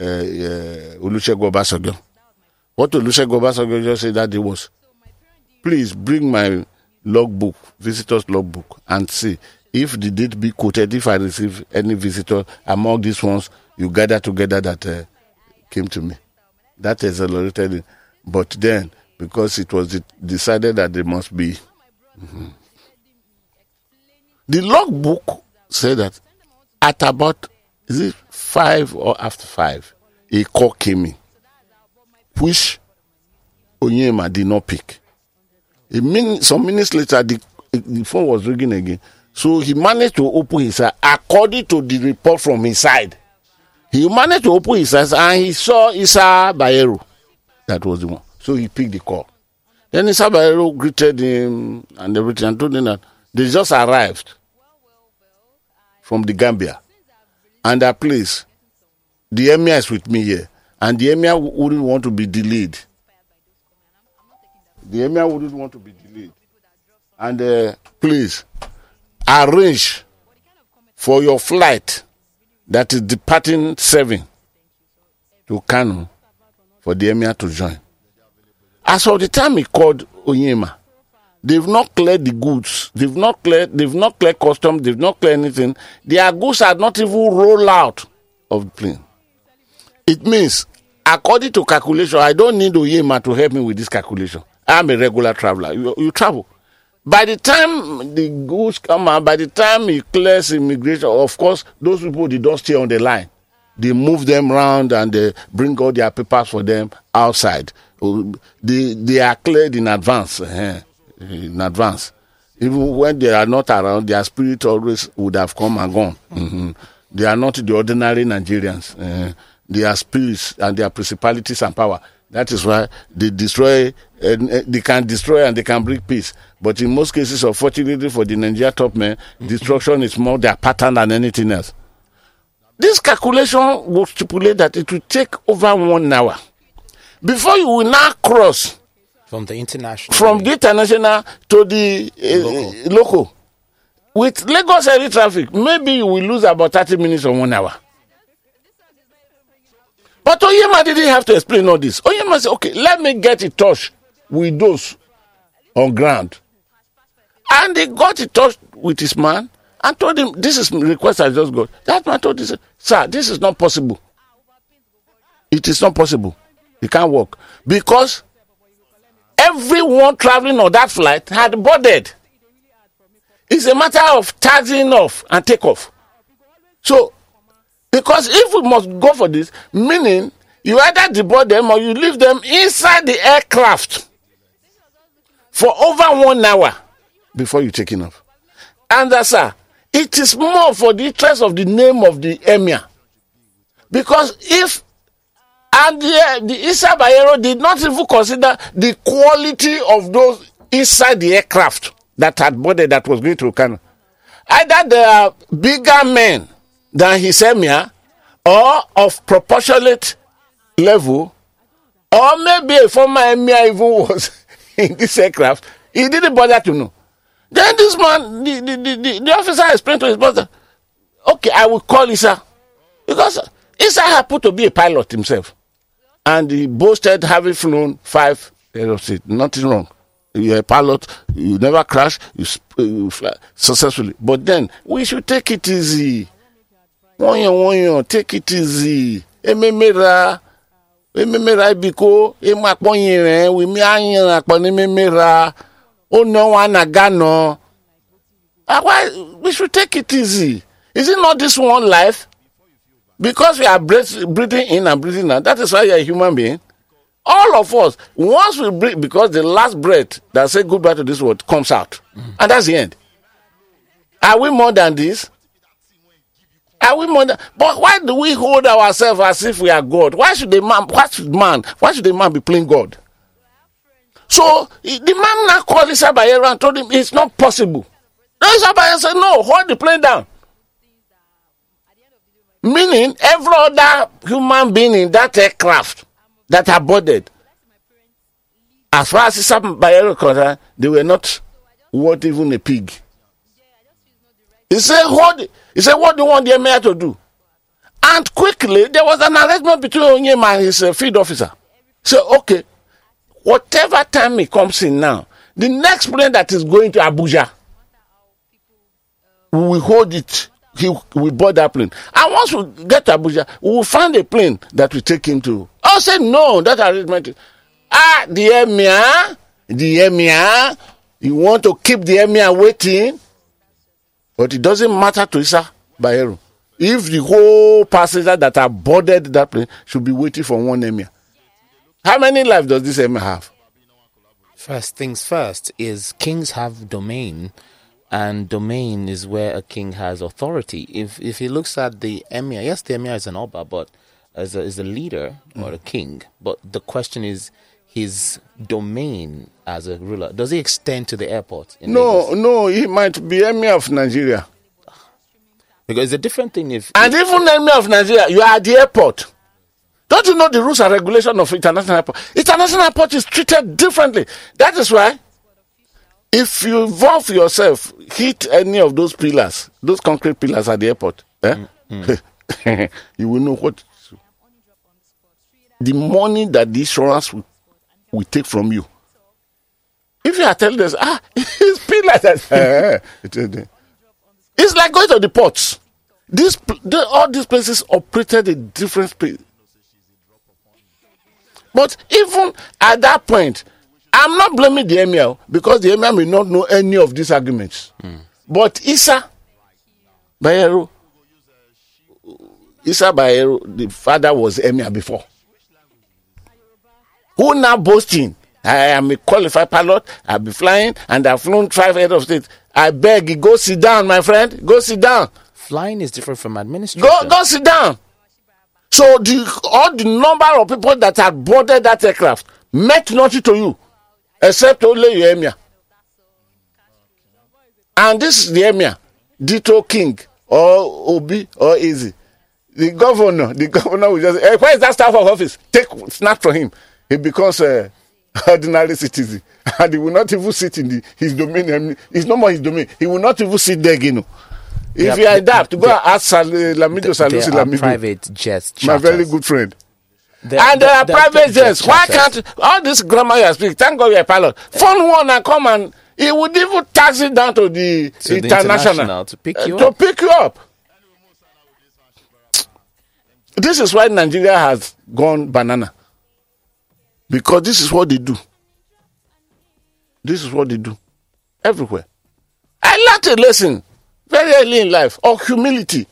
uh, uh, Olusegun Obasanjo. What Olusegun Obasanjo just said that it was, please bring my logbook, visitor's logbook, and see if the date be quoted, if I receive any visitor among these ones you gather together that uh, came to me. That is accelerated. But then, because it was de- decided that there must be. Mhm. The logbook said that at about, is it five or after five, a call came in, which Onyema did not pick. A min- some minutes later, the, the phone was ringing again. So he managed to open his eyes. According to the report from his side, he managed to open his eyes and he saw Isa Bayero. That was the one. So he picked the call. Then Isa Bayero greeted him and everything and told him that they just arrived from the Gambia. And that place, the emir is with me here. And the emir wouldn't want to be delayed. The emir wouldn't want to be delayed. And uh, please arrange for your flight that is departing seven to Kano for the emir to join. As of the time he called Onyema, they've not cleared the goods. They've not cleared. They've not cleared customs. They've not cleared anything. Their goods are not even rolled out of the plane. It means, according to calculation, I don't need Onyema to help me with this calculation. I'm a regular traveler. You, you travel. By the time the goods come out, by the time he clears immigration, of course, those people they don't stay on the line. They move them around and they bring all their papers for them outside. Oh, They they are cleared in advance. eh, In advance. Even when they are not around, their spirit always would have come and gone. Mhm. They are not the ordinary Nigerians. They are spirits and their principalities and power. That is why they destroy, uh, they can destroy and they can bring peace. But in most cases, unfortunately for the Nigeria top men, destruction is more their pattern than anything else. This calculation will stipulate that it will take over one hour before you will now cross From the international. from the international to the uh, Local. local. With Lagos heavy traffic, maybe you will lose about 30 minutes or one hour. But Onyema didn't have to explain all this. Onyema said, okay, let me get in touch with those on ground. And he got in touch with his man and told him, this is request I just got. That man told him, sir, this is not possible. It is not possible. It can't work. Because everyone traveling on that flight had boarded. It's a matter of tagging off and take off. So, because if we must go for this, meaning You either deboard them or you leave them inside the aircraft for over one hour before you taking off. And that's uh, it is more for the interest of the name of the emir. Because if and the, the Isa Bayero did not even consider the quality of those inside the aircraft that had boarded that was going to Kano. Either they are bigger men than his emir or of proportionate level, or maybe a former emir even was in this aircraft. He didn't bother to know. Then this man, the, the, the, the, officer explained to his brother, okay, I will call Isa. Because Isa happened to be a pilot himself. And he boasted having flown five aerospace. Nothing wrong. You're a pilot, you never crash, you, sp- uh, you fly successfully. But then, we should take it easy. One year, one year, take it easy. Ememera, ememera biko, ema kponyere, we mi anyere akpon ememera. Oh ah, no, one agano. Why we should take it easy? Is it not this one life? Because we are breathing in and breathing out. That is why you're a human being. All of us, once we breathe, because the last breath that say goodbye to this world comes out, and that's the end. Are we more than this? Are we more than? But why do we hold ourselves as if we are God? Why should the man? Why should man? Why should the man be playing God? So the man now called Isa Bayero and told him it's not possible. Then Isa said, "No, hold the plane down." Meaning, every other human being in that aircraft that are boarded, as far as Bayero is concerned, they were not worth even a pig. He said, it." He said, "What do you want the emir to do?" And quickly, there was an arrangement between Onyema and his uh, field officer. So, okay, whatever time he comes in now, the next plane that is going to Abuja, we will hold it. He will board that plane. And once we get to Abuja, we will find a plane that will take him to. I say no, that arrangement. Ah, the emir, the emir, you want to keep the emir waiting, but it doesn't matter to Isa Bayero. If the whole passenger that are boarded that plane should be waiting for one emir. How many lives does this emir have? First things first is kings have domain, and domain is where a king has authority. If if he looks at the emir, yes, the emir is an oba, but as a, is a leader or a mm. king. But the question is his domain as a ruler. Does he extend to the airport? in No, Lagos? no, he might be emir of Nigeria. because it's a different thing if And if, even emir of Nigeria, you are at the airport. Don't you know the rules and regulation of international airport? International airport is treated differently. That is why, if you involve yourself, hit any of those pillars, those concrete pillars at the airport, eh? you will know what. The money that the insurance will, will take from you. If you are telling us, ah, it's pillars, that, it is- like going to the ports. This, the, all these places operated in different space. But even at that point, I'm not blaming the emir because the emir may not know any of these arguments. But Isa Bayero, Isa Bayero, the father was emir before. Who now boasting? I am a qualified pilot. I'll be flying and I've flown five head of state. I beg you, go sit down, my friend. Go sit down. flying is different from administration. Go, go sit down. So the all the number of people that had boarded that aircraft meant nothing to you, except only your emir. And this is the emir, Dito King or Obi or Easy. The governor, the governor will just, hey, where is that staff of office? Take snap from him. He becomes a ordinary citizen, and he will not even sit in the, his domain. It's no more his domain. He will not even sit there again. no. If They you adapt, go and ask Sal- Lamido Salusi Lamido, private jets, my very good friend. And there are there- private jets. Why can't all this grammar you are speaking? Thank God you're a pilot. Phone one and come and he would even taxi down to the To the international, international to pick uh, you to up. pick you up. This is why Nigeria has gone banana. Because this is what they do. This is what they do. Everywhere. I learned a lesson very early in life of humility.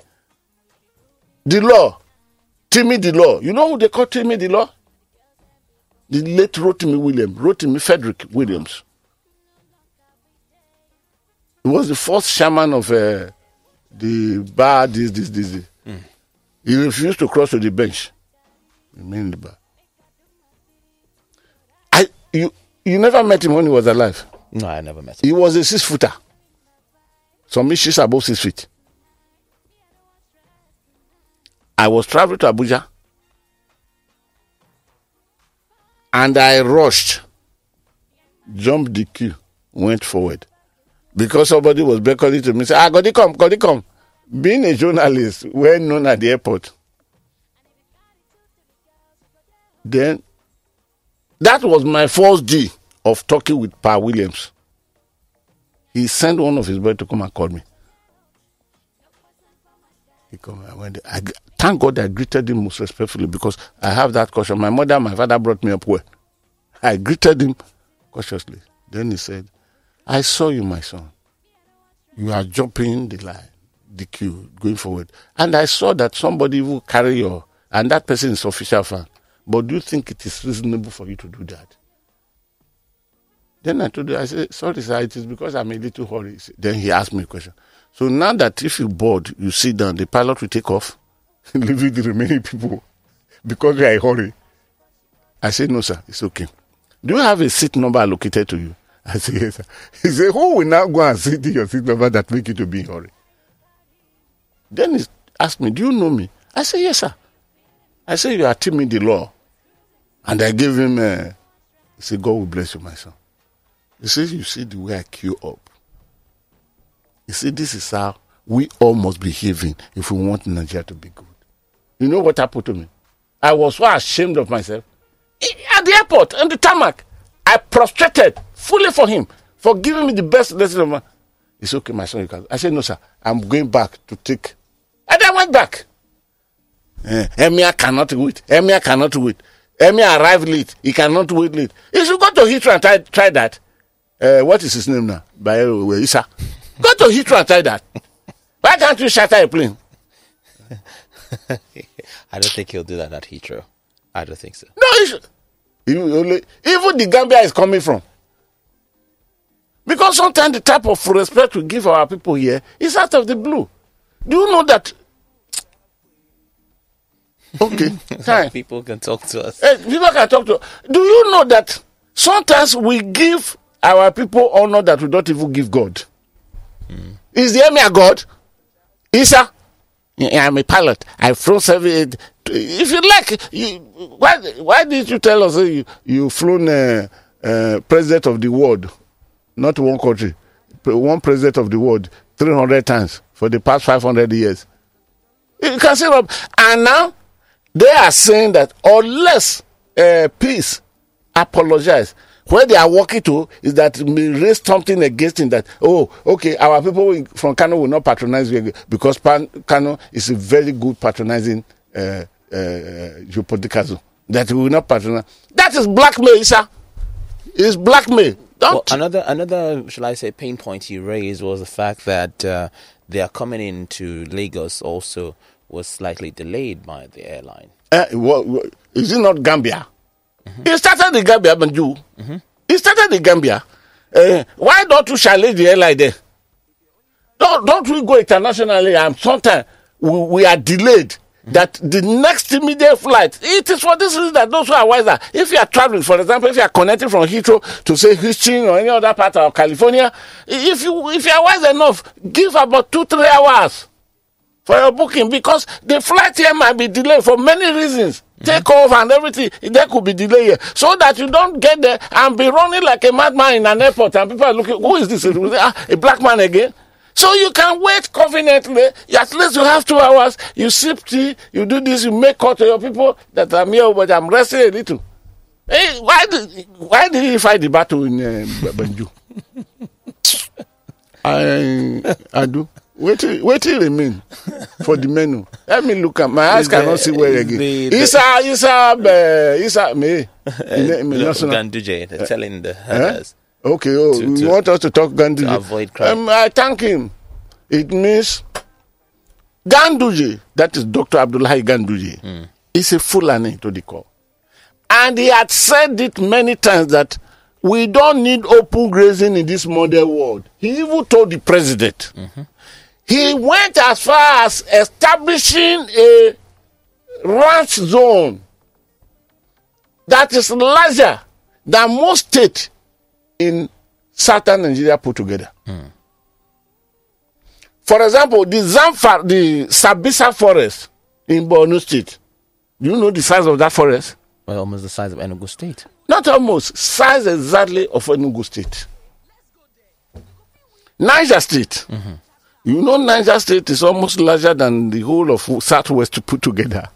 The law Timi the Law. You know who they call Timi the Law? The late Rotimi Williams, Rotimi Frederick Williams. He was the first chairman of uh, the bar, this, this, this. this. He refused to cross to the bench. Remain in the bar. I, you, you never met him when he was alive. No, I never met him. He was a six footer. Some inches above six feet. I was traveling to Abuja and I rushed, jumped the queue, went forward. Because somebody was beckoning to me, say, Ah, Godi, come, Godi, come. Being a journalist, well known at the airport, then that was my first day of talking with Pa Williams. He sent one of his boys to come and call me. He come, I went. I, thank God I greeted him most respectfully because I have that caution. My mother, my father brought me up well. I greeted him cautiously. Then he said, "I saw you, my son. You are jumping the line, the queue, going forward, and I saw that somebody will carry your, and that person is official fan. But do you think it is reasonable for you to do that?" Then I told him, I said, sorry, sir, it is because I'm a little hurry. Then he asked me a question. So now that if you board, you sit down, the pilot will take off, leaving the remaining people because you are in hurry. I said, no, sir, it's okay. Do you have a seat number allocated to you? I said, yes, sir. He said, who will now go and sit in your seat number that make you to be in hurry? Then he asked me, do you know me? I said, yes, sir. I said, you are Timi the law. And I gave him, uh, he said, God will bless you, my son. He says, You see the way I queue up. You see, this is how we all must be behaving if we want Nigeria to be good. You know what happened to me? I was so ashamed of myself. At the airport, on the tarmac, I prostrated fully for him for giving me the best lesson of my. It's okay, my son. You can. I said, No, sir. I'm going back to take. And I went back. Eh, Emir cannot wait. Emir cannot wait. Emir arrived late. He cannot wait late. He should go to Heathrow and try, try that. Uh, what is his name now? By Isa. Go to Heathrow and try that. Why can't you shatter a plane? I don't think he'll do that at Heathrow. I don't think so. No, should. You only, even the Gambia is coming from. Because sometimes the type of respect we give our people here is out of the blue. Do you know that? Okay, fine. People can talk to us. Eh, people can talk to. Do you know that sometimes we give our people honor that we don't even give God? Is the emir God? Isa, I'm a pilot. I flew seven. If you like, you, why why did you tell us that you you flown uh, uh, president of the world, not one country, one president of the world three hundred times for the past five hundred years? You can say that, and now they are saying that unless uh, peace apologize where they are working to is that may raise something against him that oh okay our people from Kano will not patronize you because Pan, Kano is a very good patronizing uh, uh, geopolitical zone. That we will not patronize. That is blackmail sir. It's blackmail. Don't Well, another another shall I say pain point you raised was the fact that uh, their coming into Lagos also was slightly delayed by the airline. uh, wha- wha- is it not Gambia Mm-hmm. he started the Gambia Banjul mm-hmm. he started the Gambia. Uh, why don't you challenge the airline there? Don't, don't we go internationally and sometimes we, we are delayed mm-hmm. that the next immediate flight it is for this reason that those who are wiser if you are traveling for example if you are connecting from Heathrow to say Houston or any other part of California if you if you are wise enough give about two three hours for your booking because the flight here might be delayed for many reasons. Take off and everything, there could be delay here. So that you don't get there and be running like a madman in an airport and people are looking, who is this? Ah, a black man again? So you can wait conveniently. At least you have two hours. You sip tea, you do this, you make call to your people that I'm here, but I'm resting a little. Hey, why did, why did he fight the battle in uh, Banjul? I, I do. Wait till, wait till remain for the menu. Let me look at my eyes Is the- cannot see well is again. the- the- Isa, Isa, uh, Isa, me. me, me, national- Ganduje, they're telling the herders. Okay, oh, To- you to- want us to talk Ganduje? to avoid crime. Um, I thank him. It means Ganduje, that is Dr. Abdullahi Ganduje, is a Fulani to the core. And he had said it many times that we don't need open grazing in this modern world. He even told the president. He went as far as establishing a ranch zone that is larger than most states in southern Nigeria put together. For example, the Zamfara, the Sambisa forest in Borno State. Do you know the size of that forest? Well, almost the size of Enugu State. Not almost, size exactly of Enugu State. Niger State. Mm-hmm. You know, Niger State is almost larger than the whole of Southwest put together.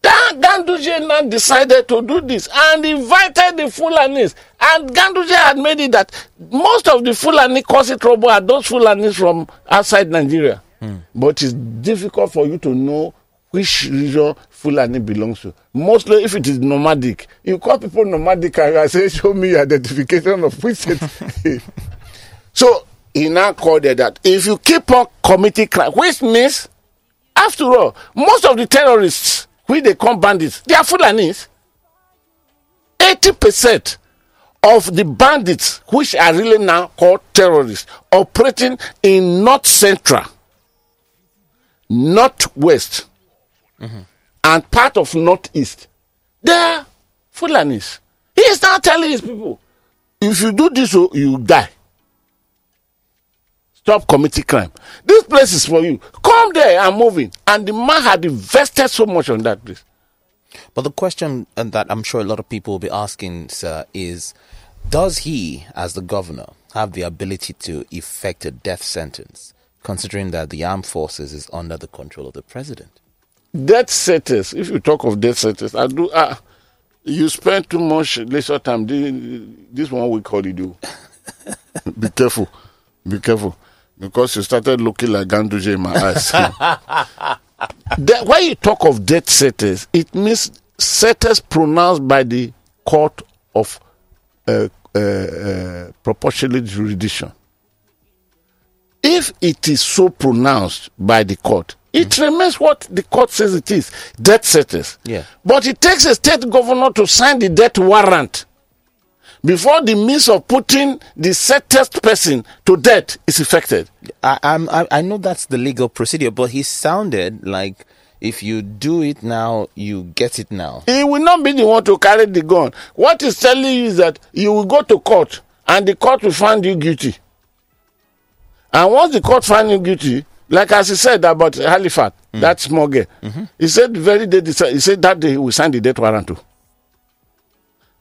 Then Ganduje now decided to do this and invited the Fulanis. And Ganduje had made it that most of the Fulani causing trouble are those Fulanis from outside Nigeria. Hmm. But it's difficult for you to know which region Fulani belongs to. Mostly if it is nomadic. You call people nomadic and I say, show me your identification of which state. so he now called it that if you keep on committing crime, which means, after all, most of the terrorists, when they come bandits, they are Fulanis. 80% of the bandits, which are really now called terrorists, operating in North Central, Northwest, mm-hmm. and part of Northeast, they are Fulanis. He is now telling his people, if you do this, oh, you die. Stop committing crime. This place is for you. Come there and move in. And the man had invested so much on that place. But the question uh, that I'm sure a lot of people will be asking, sir, is does he, as the governor, have the ability to effect a death sentence, considering that the armed forces is under the control of the president? Death sentence. If you talk of death sentence, I do. Uh, you spend too much leisure time. This, this one we call you do. Be careful. Be careful. Because you started looking like Ganduje in my eyes. The- when you talk of death sentence, it means sentence pronounced by the court of uh, uh, uh, proportionate jurisdiction. If it is so pronounced by the court, it remains what the court says it is death sentence. Yeah. But it takes a state governor to sign the death warrant before the means of putting the sentenced person to death is effected. I, I'm, I, I know that's the legal procedure, but he sounded like if you do it now, you get it now. He will not be the one to carry the gun. What he's telling you is that you will go to court and the court will find you guilty. And once the court find you guilty, like as he said about Hanifa, mm. that small girl, mm-hmm. he said very day, he said that day he will sign the death warrant too.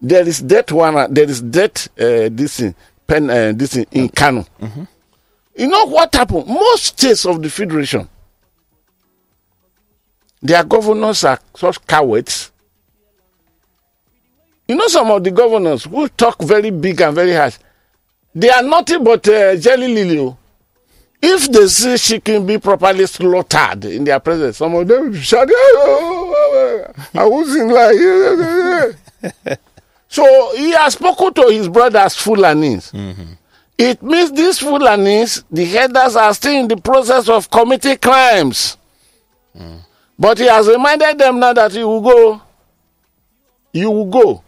There is that one there is that uh, this thing, pen, uh, this thing in Kano. You know what happened? Most states of the federation, their governors are such cowards. You know, some of the governors who talk very big and very harsh, they are nothing but uh, jelly lily. oh. If they see she can be properly slaughtered in their presence, some of them shout, I wasn't like. so he has spoken to his brothers, Fulanis. Mm-hmm. It means these Fulanis, the headers, are still in the process of committing crimes. Mm. But he has reminded them now that you will go. You will go.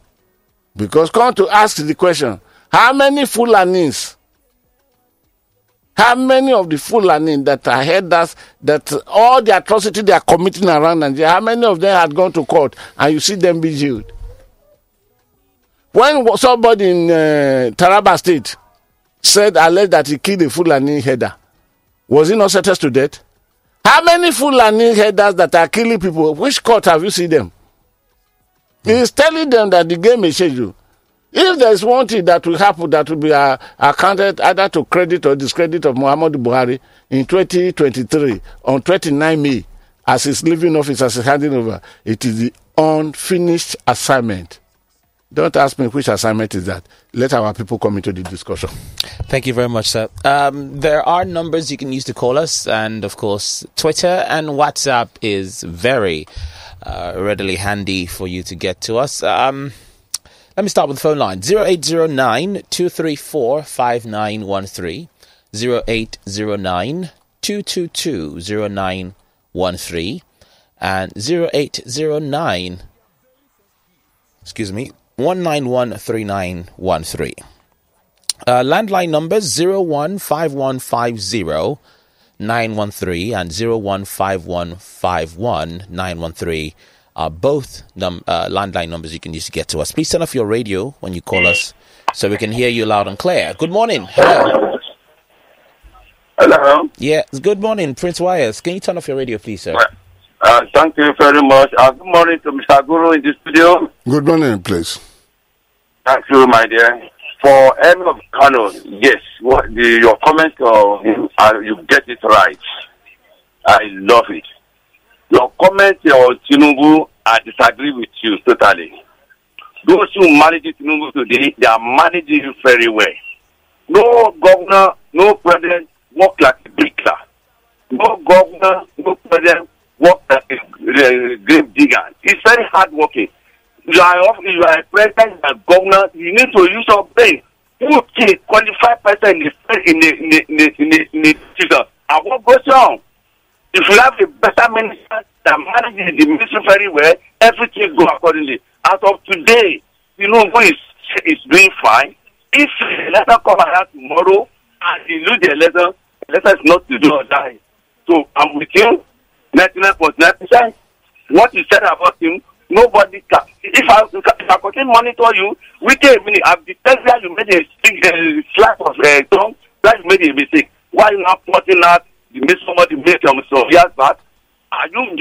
Because come to ask the question how many Fulanis, how many of the Fulani that are headers, that all the atrocity they are committing around Nigeria, how many of them had gone to court and you see them be jailed? When somebody in uh, Taraba State said, alleged that he killed a Fulani header, was he not sentenced to death? How many Fulani headers that are killing people? Which court have you seen them? He's telling them that the game is scheduled. If there is one thing that will happen that will be uh, accounted either to credit or discredit of Muhammadu Buhari in 2023 on 29 May, as he's leaving office, as he's handing over, it is the unfinished assignment. Don't ask me which assignment is that. Let our people come into the discussion. Thank you very much, sir. Um, there are numbers you can use to call us, and of course, Twitter and WhatsApp is very uh, readily handy for you to get to us. Um, let me start with the phone line 0809 234 5913. 0809 222 0913. and 0809 excuse me 1913913 uh, landline numbers 015150 913 and 015151 are both num- uh, landline numbers you can use to get to us. Please turn off your radio when you call us so we can hear you loud and clear. Good morning. Hello. Hello. Yeah, good morning, Prince Wires. Can you turn off your radio, please, sir? Uh, thank you very much. Uh, good morning to Mr. Guru in the studio. Good morning, please. Thank you, my dear. For Emir of Kano, yes, what the, your comment, uh, you get it right. I love it. Your comment on Tinubu, I disagree with you totally. Those who manage Tinubu today, they are managing it very well. No governor, no president work like a bricklayer. No governor, no president work like a uh, grave digger. It's very hard working. You are, you are president, you are governor, you need to use your brain. Put a qualified person in the in the in the in the, in the, and what goes on? If you have a better minister that manages the ministry very well, everything go accordingly. As of today, you know who is is doing fine. If the letter come out tomorrow and he lose the election, the letter is not to do or die. So I'm with you, ninety nine point nine percent. What you said about him, nobody can. If I if I continue monitor you, wait a minute. I've detected that you made a uh, slap of uh, tongue. That you made a mistake. Why you not pointing out? You made somebody make some so years back. Are you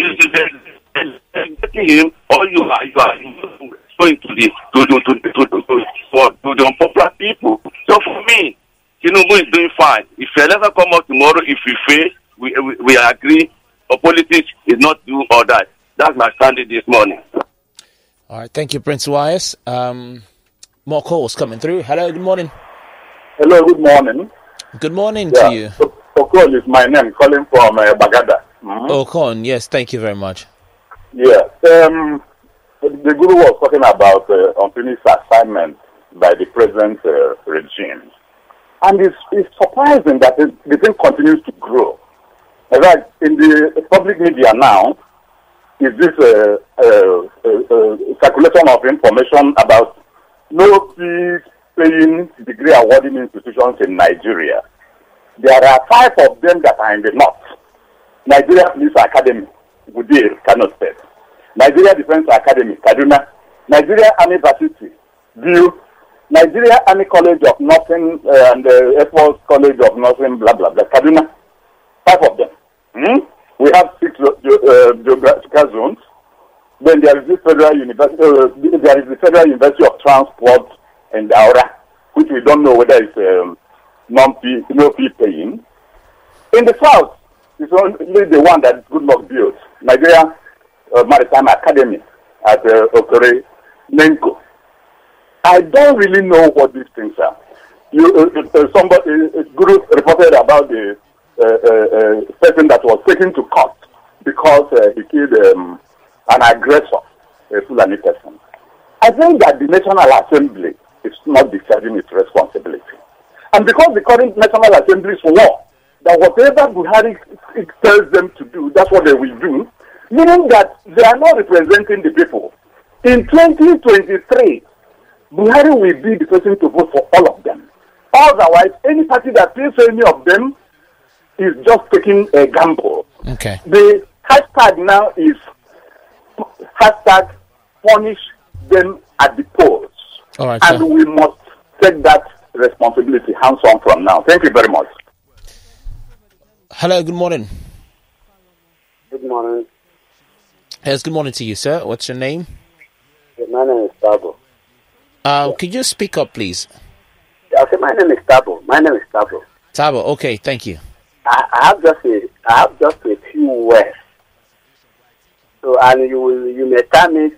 getting him or you are you are going to the to to to to, to, to, for, to the unpopular people? So for me, Tinubu is doing fine. If you ever come out tomorrow, if we fail, we, we, we agree. Or politics is not do all that. That's my standing this morning. All right, thank you, Prince YS. Um, more calls coming through. Hello, good morning. Hello, good morning. Good morning Yeah, to you. Okon is my name, calling from uh, Bagada. Mhm. Okon, yes, thank you very much. Yeah, um, the the Guru was talking about uh, unfinished assignment by the present uh, regime. And it's, it's surprising that it, the thing continues to grow. In fact, in the public media now, is this uh, circulation of information about no fee paying degree awarding institutions in Nigeria. There are five of them that are in the north. Nigeria Police Academy, Wudil, Kano State. Nigeria Defense Academy, Kaduna. Nigeria Army Varsity, Biu. Nigeria Army College of Nursing uh, and uh, Air Force College of Nursing, blah, blah, blah. Kaduna. Five of them. Hmm? We have six uh, uh, geographical zones. Then there is the Federal University, uh, there is the Federal University of Transport in Daura, which we don't know whether it's um, non-fee, no fee paying. In the south, it's only the one that good luck built, Nigeria uh, Maritime Academy at uh, Okere, Nenko. I don't really know what these things are. You, uh, uh, somebody, uh, Guru reported about the person that was taken to court because uh, he killed um, an aggressor, a Fulani person. I think that the National Assembly is not discharging its responsibility. And because the current National Assembly is swore that whatever Buhari tells them to do, that's what they will do, meaning that they are not representing the people. In 2023, Buhari will be the person to vote for all of them. Otherwise, any party that for any of them is just taking a gamble. Okay. The hashtag now is hashtag punish them at the polls. All right, and sir. we must take that responsibility hands on from now. Thank you very much. Hello, good morning. Good morning. Yes, good morning to you, sir. What's your name? My name is Tabo. Uh, could you speak up, please? I said my name is Tabo. My name is Tabo. Tabo, okay, thank you. I, have just a I have just a few words. So and you will you may tell me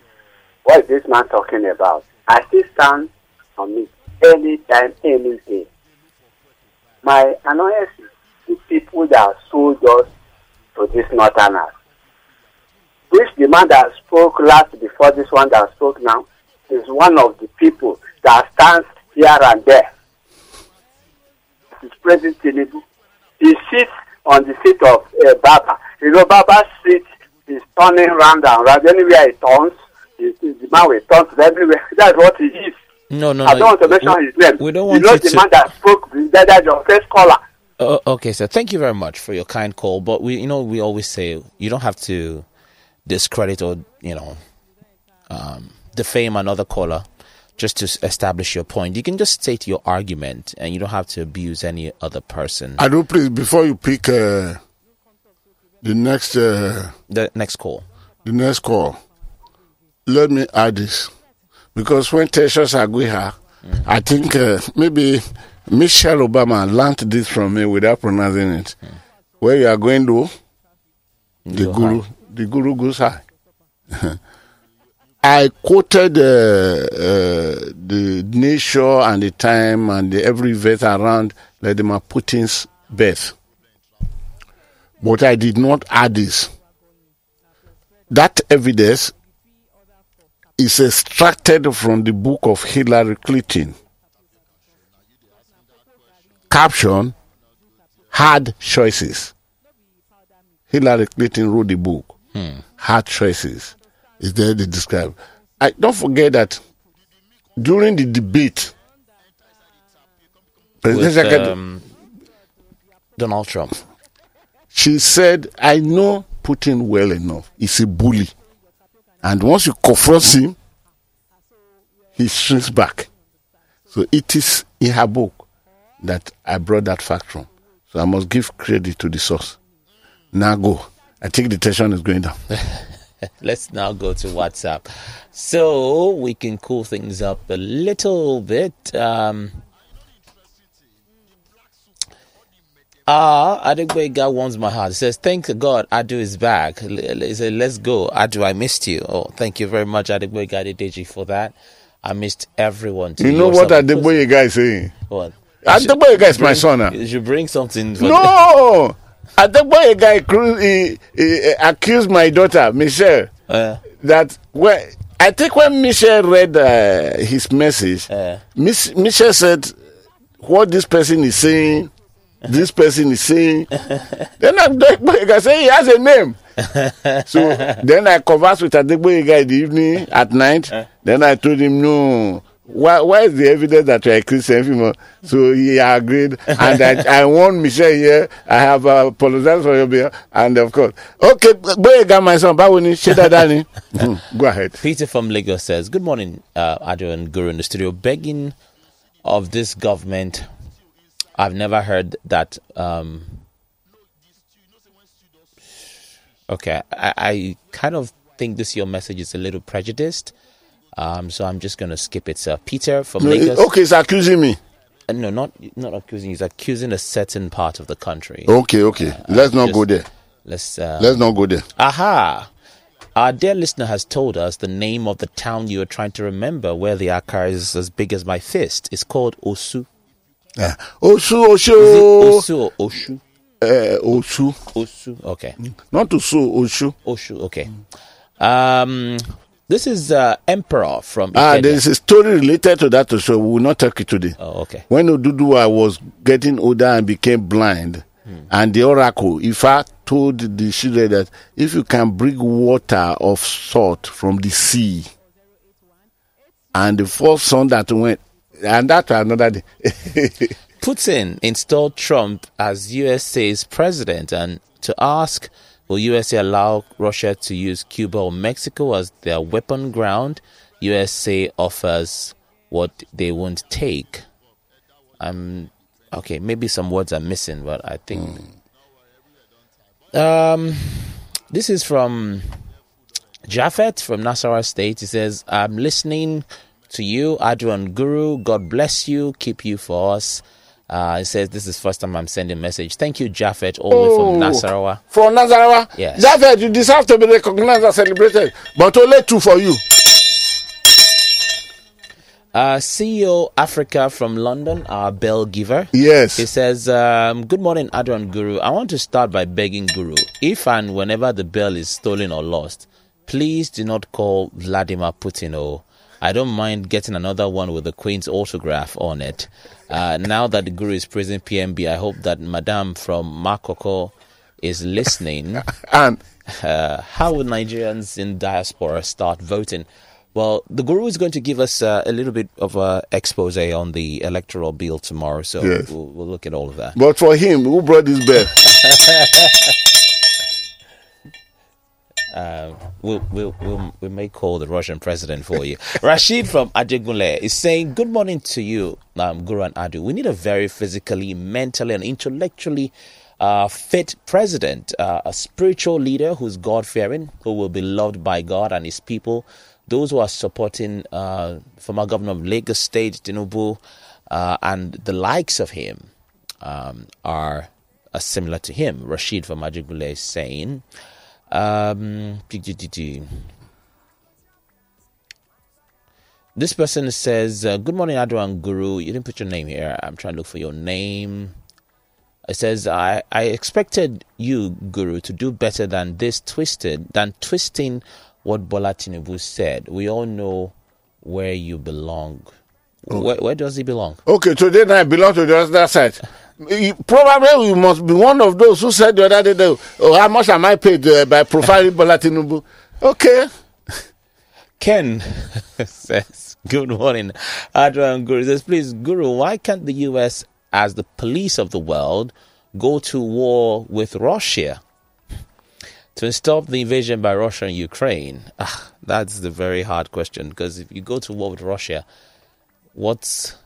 what is this man talking about. I still stand on it anytime, any day. My annoyance is the people that sold us to this northerners. This the man that spoke last before this one that spoke now is one of the people that stands here and there. It's President Tinubu. He sits on the seat of uh, Baba. You know, Baba sits He's turning round and round. Anywhere he turns, he, the man will turn to everywhere. That's what he is. No, no, I don't want to mention we, his name. We don't you want know you the to. man that spoke. That, that's your first caller. Uh, okay, sir. Thank you very much for your kind call. But we, you know, we always say you don't have to discredit or you know um, defame another caller just to establish your point. You can just state your argument, and you don't have to abuse any other person. I do please before you pick uh, the next uh, the next call. the next call. Let me add this because when Tertius Aguiha, I think uh, maybe Michelle Obama learned this from me without pronouncing it. Where you are going to, the Go guru, high. the guru goes high. I quoted uh, uh, the nature and the time and the every event around Vladimir Putin's birth. But I did not add this. That evidence is extracted from the book of Hillary Clinton. Caption Hard Choices. Hillary Clinton wrote the book. Hard Choices is there to describe. I don't forget that during the debate, President With, Secretary, um, Donald Trump. she said, I know Putin well enough. He's a bully. And once you confront him, he shrinks back. So it is in her book that I brought that fact from. So I must give credit to the source. Now go. I think the tension is going down. Let's now go to WhatsApp so we can cool things up a little bit. Um, Ah, Adegboyega warms my heart. He says, Thank God Adu is back. He said, Let's go. Adu, I missed you. Oh, thank you very much, Adegboyega Adedeji, for that. I missed everyone. You know what Adeboye guy is saying? What? Adeboye guy is my son. ah. You should bring something. For No! a guy cru- he, he, accused my daughter, Michelle, Uh, that when I think when Michelle read uh, his message, Uh. Miss, Michelle said, "What this person is saying, this person is saying." then Adeboye say he has a name. so then I conversed with Adeboye guy in the evening at night. Then I told him, "No." Why, why is the evidence that you're a Christian? So he agreed, and I, I warned Michelle here. I have uh, apologized for your behalf, and of course, okay, Boyega, my son, báwo ni ṣe dáadáa ni? Hmm, Go ahead. Peter from Lagos says, Good morning, uh, Adu and Guru in the studio. Begging of this government, I've never heard that. Um, okay, I, I kind of think this your message is a little prejudiced. Um, so I'm just going to skip it, sir. Peter from No, Lagos. okay, he's accusing me. Uh, no, not not accusing. He's accusing a certain part of the country. Okay, okay. Let's not just- go there. Let's. Uh, Let's not go there. Aha! Our dear listener has told us the name of the town you are trying to remember where the Akar is as big as my fist. It's called Osu. Yeah. Osu, Is it Osu or Oshu? Uh, Osu. Osu. Okay. Not Osu, Oshu. Oshu. Okay. Um, this is uh, Emperor from. Ah, Ikeja. there is a story related to that so We will not talk it today. Oh, okay. When Oduduwa was getting older and became blind, and the oracle, Ifa told the children that if you can bring water of salt from the sea, and the first son that went, and that another day. Putin installed Trump as USA's president and to ask will USA allow Russia to use Cuba or Mexico as their weapon ground? USA offers what they won't take. I'm okay, maybe some words are missing, but I think um this is from Jafet from Nasarawa State. He says, I'm listening to you, Adu Guru. God bless you, keep you for us. Uh, he says, This is first time I'm sending a message. Thank you, Jafet, all the way from Nasarawa. From Nazarawa? Yes. That you deserve to be recognized and celebrated, but only two for you. Uh, CEO Africa from London, our bell giver. Yes. He says, um, Good morning, Adu and Guru. I want to start by begging Guru, if and whenever the bell is stolen or lost, please do not call Vladimir Putin. Oh, I don't mind getting another one with the Queen's autograph on it. Uh, now that the Guru is praising PMB, I hope that Madame from Makoko is listening, And uh, how would Nigerians in diaspora start voting? Well, the guru is going to give us uh, a little bit of a expose on the electoral bill tomorrow, so Yes. we'll, we'll look at all of that. but for him, who brought this We'll, we'll, we'll, we may call the Russian president for you. Rashid from Ajegunle is saying, Good morning to you, um, Guru and Adu. We need a very physically, mentally, and intellectually uh, fit president, uh, a spiritual leader who's God fearing, who will be loved by God and his people. Those who are supporting uh, former governor of Lagos State, Tinubu, uh, and the likes of him um, are, are similar to him. Rashid from Ajegunle is saying, um, this person says, uh, Good morning, Adu and Guru. You didn't put your name here. I'm trying to look for your name. It says, I, I expected you, Guru, to do better than this twisted, than twisting what Bola Tinubu said. We all know where you belong. Where, where does he belong? Okay, today I belong to the other side. You- Probably you must be one of those who said the other day, "Oh, how much am I paid uh, by profiling Bola Tinubu?" Okay, Ken says, Good morning, Adra and Guru. Says, Please, Guru, why can't the US, as the police of the world, go to war with Russia to stop the invasion by Russia in Ukraine? Ah, that's the very hard question because if you go to war with Russia, what's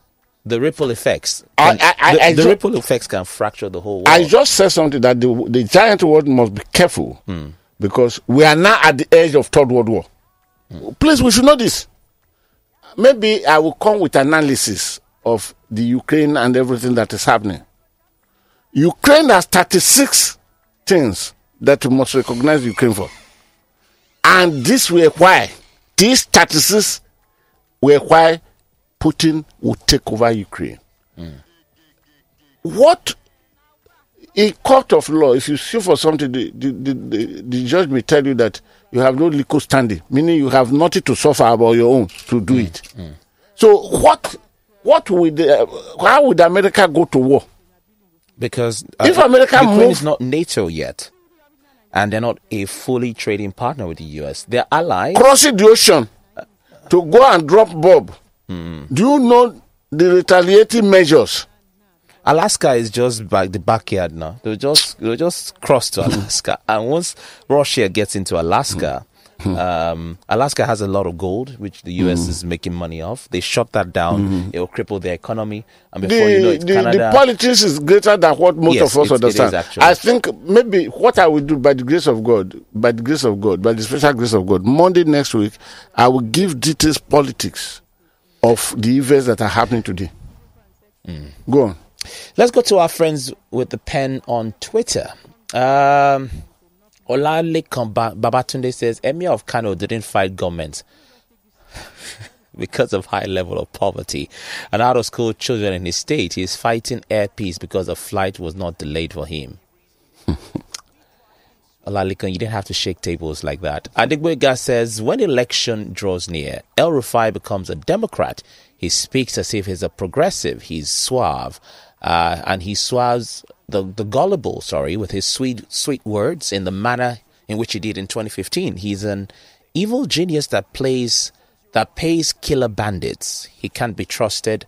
the ripple effects? Can- I- I- the, I the ju- ripple effects can fracture the whole world. I just said something that the, the giant world must be careful hmm. because we are now at the edge of third world war. Please, we should know this. Maybe I will come with analysis of the Ukraine and everything that is happening. Ukraine has 36 things that we must recognize Ukraine for. And this were why, these 36 were why Putin will take over Ukraine. What a court of law, if you sue for something, the, the, the, the, judge may tell you that you have no legal standing, meaning you have nothing to suffer about your own to do it. So what what would uh, how would America go to war? because If America Ukraine move- is not NATO yet, and they're not a fully trading partner with the US, they're allies. Crossing the ocean to go and drop bomb. Do you know the retaliating measures? Alaska is just back the backyard now. They'll just they'll just cross to Alaska, and once Russia gets into Alaska, hmm. um, Alaska has a lot of gold, which the US hmm. is making money off. They shut that down; hmm. it will cripple their economy, and before the, you know it, the, Canada. the politics is greater than what most Yes, of us it- it is understand. I think maybe what I will do by the grace of God, by the grace of God, by the special grace of God, Monday next week, I will give details politics of the events that are happening today. Hmm. Go on. Let's go to our friends with the pen on Twitter. Um, Olalekan Babatunde says Emir of Kano didn't fight government because of high level of poverty. And out of school children in his state, he is fighting air peace because a flight was not delayed for him. Olalekan, you didn't have to shake tables like that. Adegboyega says when election draws near, El Rufai becomes a Democrat. He speaks as if he's a progressive. He's suave, uh, and he suaves the the gullible. Sorry, with his sweet sweet words in the manner in which he did in 2015. He's an evil genius that plays that pays killer bandits. He can't be trusted.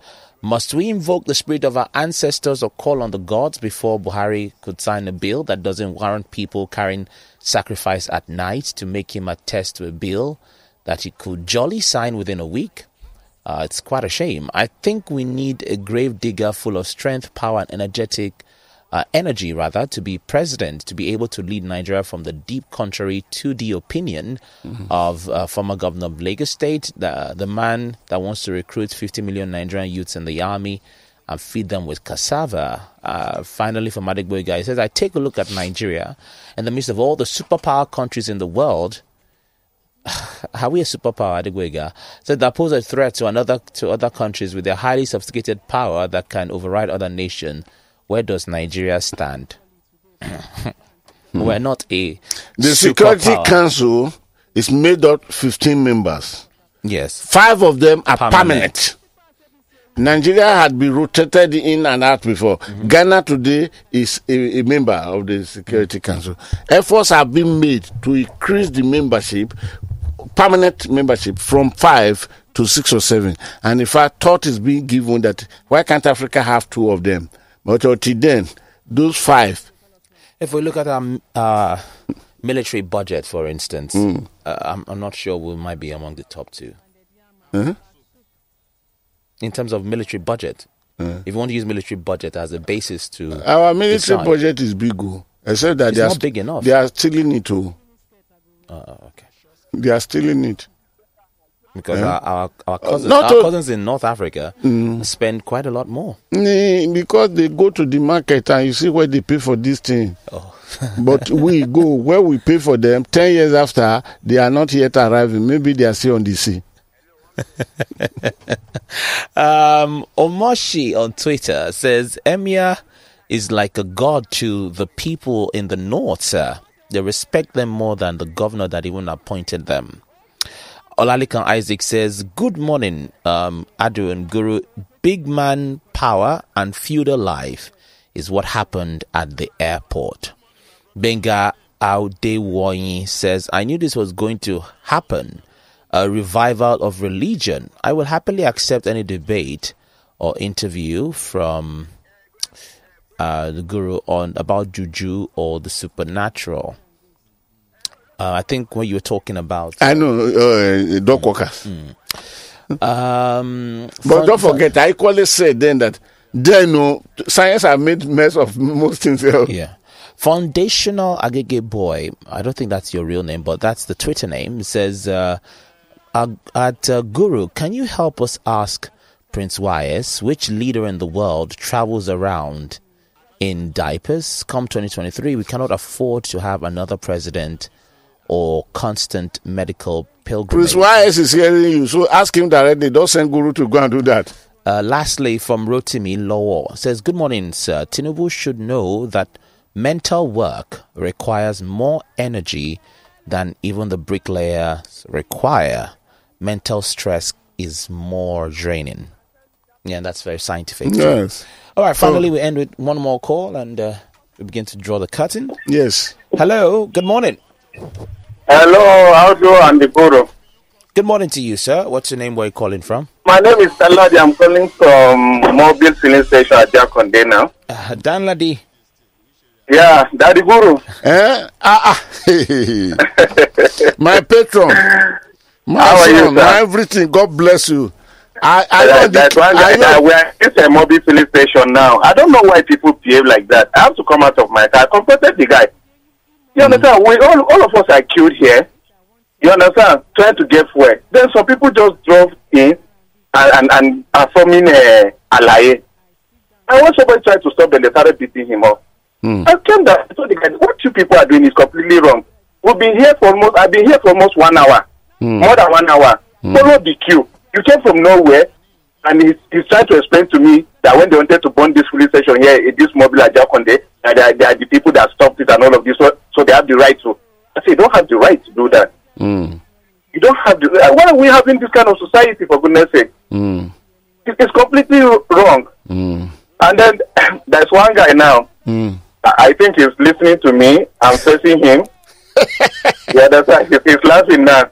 Must we invoke the spirit of our ancestors or call on the gods before Buhari could sign a bill that doesn't warrant people carrying sacrifice at night to make him attest to a bill that he could jolly sign within a week? Uh, it's quite a shame. I think we need a grave digger full of strength, power, and energetic uh, energy, rather, to be president, to be able to lead Nigeria from the deep contrary to the opinion of uh, former governor of Lagos State, the, the man that wants to recruit 50 million Nigerian youths in the army and feed them with cassava. Uh, finally, from Adegboyega, he says, I take a look at Nigeria in the midst of all the superpower countries in the world are we a superpower, Adegboyega? Said that pose a threat to another to other countries with their highly sophisticated power that can override other nations. Where does Nigeria stand? Hmm. We're not a The Security superpower. Council is made up 15 members. Yes, Five of them are Permanent. permanent. Nigeria had been rotated in and out before. Mm-hmm. Ghana today is a, a member of the Security Council. Efforts have been made to increase the membership, permanent membership, from five to six or seven. And in fact, thought is being given that why can't Africa have two of them? But until then, those five. If we look at our uh, military budget, for instance, uh, I'm, I'm not sure we might be among the top 2 Uh-huh. In terms of military budget, if you want to use military budget as a basis to Our military decide. budget is big, oh, except that they are not st- big enough. They are stealing it. Oh. Uh, okay. They are stealing it. Because eh? our, our, our, uh, cousins, not our to- cousins in North Africa mm. spend quite a lot more. Because they go to the market and you see where they pay for this thing. Oh. but we go where we pay for them. Ten years after, they are not yet arriving. Maybe they are still on the sea. Um, Omoshi on Twitter says Emir is like a god to the people in the north, sir. They respect them more than the governor that even appointed them. Olalekan Isaac says, Good morning, um, Adu and Guru. Big man power and feudal life is what happened at the airport. Benga Audewoyi says, I knew this was going to happen. A revival of religion. I will happily accept any debate or interview from uh, the guru on about juju or the supernatural. Uh, I think what you were talking about, I know, uh, dock workers. um, But don't forget, I equally said then that then no science have made mess of most things. else. Yeah. Foundational Agege Boy. I don't think that's your real name, but that's the Twitter name. It says, uh, at uh, Guru, can you help us ask Prince YS which leader in the world travels around in diapers? Come 2023, we cannot afford to have another president or constant medical pilgrimage. Prince YS is hearing you, so ask him directly. Don't send Guru to go and do that. Uh, lastly, from Rotimi Law says, Good morning, sir. Tinubu should know that mental work requires more energy than even the bricklayers require. Mental stress is more draining. Yeah, that's very scientific. too. Yes, All right, finally, we end with one more call and uh, we begin to draw the curtain. yes. Hello, good morning. Hello, Aldo and the Guru. Good morning to you, sir. What's your name? Where are you calling from? My name is Saladi. I'm calling from Mobile Filling Station at Jakonde now. Uh, Dan Ladi. Yeah, Daddy Guru. Eh? Ah, ah. my patron, my How are you, sir? my everything. God bless you. I, I, Uh, know that's the- why I I, know- we're at a mobile filling station now. I don't know why people behave like that. I have to come out of my car. I confronted the guy. You understand? We all, all of us are queued here. You understand? Trying to get fuel. Then some people just drove in and and, and are forming a uh, alaye. And when somebody tried to stop them, they started beating him up. Hmm. I came down. I told the guy, what you people are doing is completely wrong. We've been here for almost. I've been here for almost one hour, hmm. more than one hour. Hmm. Follow the queue. You came from nowhere, and he's, he's trying to explain to me that when they wanted to burn this police station here, in this mobile at Jakonde, that they, are- they are the people that stopped it and all of this, so, so they have the right to. I say, you don't have the right to do that. Mm, You don't have the. uh, Why are we having this kind of society, for goodness sake? mm, It- It's completely wrong. mm, And then there's one guy now. mm. I think he's listening to me. I'm facing him. yeah, that's right. He's laughing now.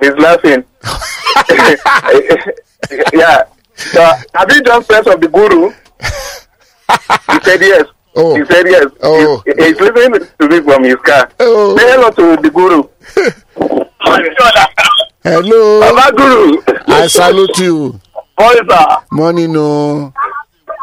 He's laughing. yeah. So, have you done press of the guru? He said yes. Oh. He said yes. Oh. He's, he's listening to me from his car. Oh. Say hello to the guru. Hello, Baba Guru. I salute you. Boy, sir. Morning, no.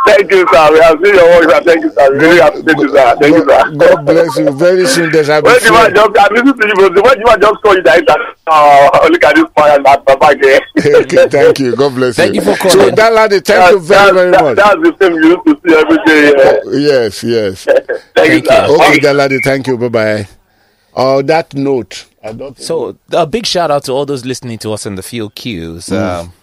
Thank you, sir. We have seen your work, sir. Thank you, sir. We really appreciate you, sir. Thank you, sir. God, God bless you. Very soon there shall be When the man flood. just, I listen to you, but when the man just call you that, uh, look at this man and that Baba there. okay, thank you. God bless Thank you. Thank you for So calling. that lady, thank you very, very that, much. That's the same you used to see every day. Uh, Yes, yes. thank, Thank you, sir. you. Okay, Daladi, thank you. Bye bye. On that note, I don't. So, a big shout out to all those listening to us in the field queues. Um,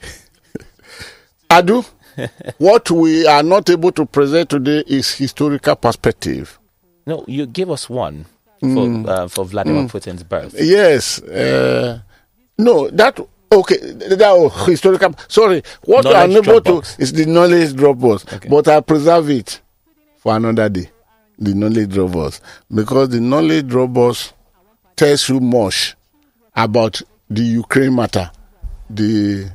Adu, what we are not able to present today is historical perspective. no, you give us one for uh, for Vladimir Putin's birth. Yes. Uh, no, that Okay, that oh, historical. Sorry, what Knowledge unable to is the knowledge Dropbox, Okay. but I preserve it for another day. The knowledge Dropbox because the knowledge Dropbox tells you much about the Ukraine matter. The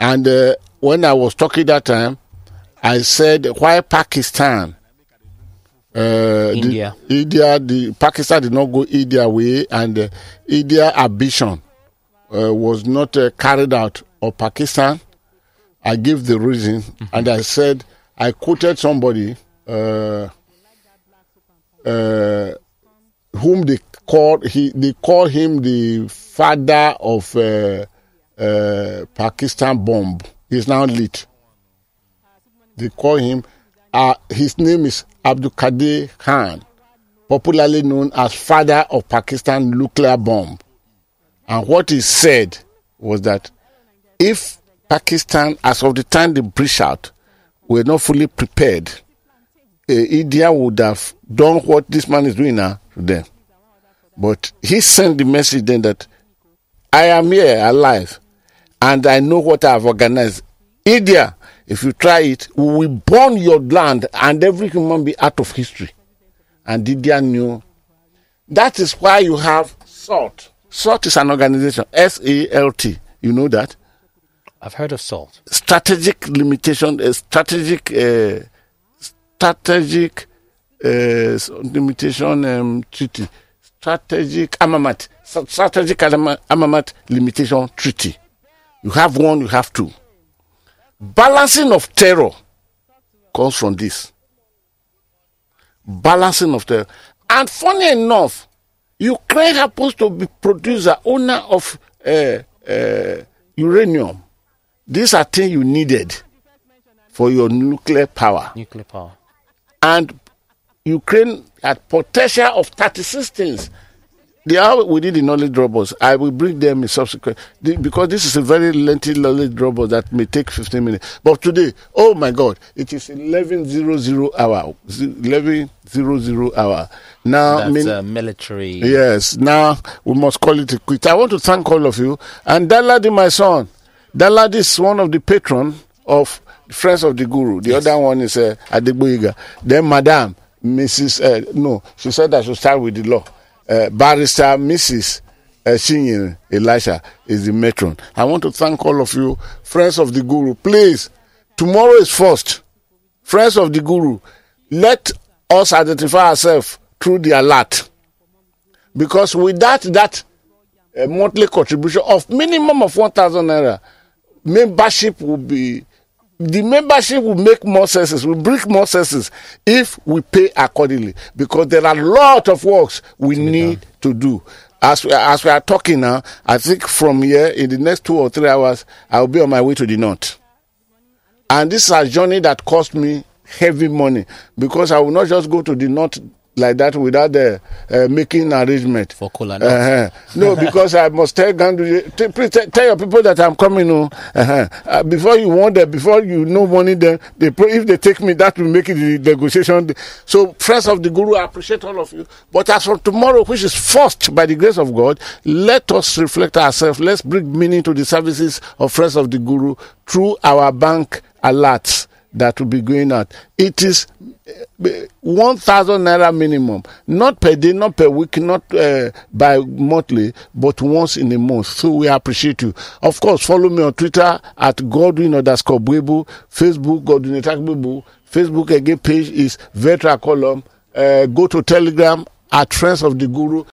and uh, when I was talking that time, I said why Pakistan. Uh, the- India. India, the Pakistan did not go India way, and uh, India ambition uh, was not uh, carried out of Pakistan. I gave the reason, and I said I quoted somebody uh, uh, whom they called he they call him the father of uh, uh, Pakistan bomb. He's now lit. They call him. Uh, his name is Abdul Qadir Khan, popularly known as father of Pakistan nuclear bomb. And what he said was that if Pakistan, as of the time they breached out, were not fully prepared, uh, India would have done what this man is doing now to them. But he sent the message then that I am here alive and I know what I have organized. India, if you try it, we will burn your land and every human be out of history. And India knew. That is why you have SALT. SALT is an organization, S A L T. You know that? I've heard of salt. strategic limitation, uh, strategic, uh, strategic uh, limitation um, treaty, strategic armament, strategic armament limitation treaty. You have one, you have two. Balancing of terror comes from this. Balancing of terror. And funny enough, Ukraine happens to be producer, owner of uh, uh, uranium. These are things you needed for your nuclear power. Nuclear power. And Ukraine had potential of 36 things. They are within the knowledge robots. I will bring them in subsequent the- because this is a very lengthy knowledge robot that may take 15 minutes. But today, oh my God, it is 1100 hour. 1100 hour. Now, That's mean- uh, military. Yes, now we must call it a quit. I want to thank all of you. And Daladi, my son, Daladi is one of the patron of Friends of the Guru. The other one is uh, Adegboyega. Then Madam, Mrs. Uh, no, she said I should start with the law. Uh, Barrister Mrs. Shinyin Elisha is the matron. I want to thank all of you, Friends of the Guru. Please, tomorrow is first. Friends of the Guru, let us identify ourselves through the alert because without that uh, monthly contribution of minimum of 1000 naira membership will be the membership will make more senses will bring more senses if we pay accordingly because there are a lot of works we need to do. As we, as we are talking now i think from here in the next two or three hours i will be on my way to the north. And this is a journey that cost me heavy money because I will not just go to the north like that without uh, uh, making arrangement. For cola nuts. Uh-huh. No, because I must tell Gandu, t- please tell, tell your people that I'm coming. Oh, uh-huh. uh, before you want that, before you know money, then they pro- if they take me, that will make it the negotiation. So, friends of the Guru, I appreciate all of you. But as for tomorrow, which is first by the grace of God, let us reflect ourselves. Let's bring meaning to the services of friends of the Guru through our bank alerts that will be going out. It is uh, 1,000 naira minimum, not per day, not per week, not uh, by monthly, but once in a month. So we appreciate you. Of course, follow me on Twitter at Godwin underscore Bwebu, Facebook Godwin Etakbubu, Facebook again page is Vetra Column. Uh, go to Telegram at Friends of the Guru.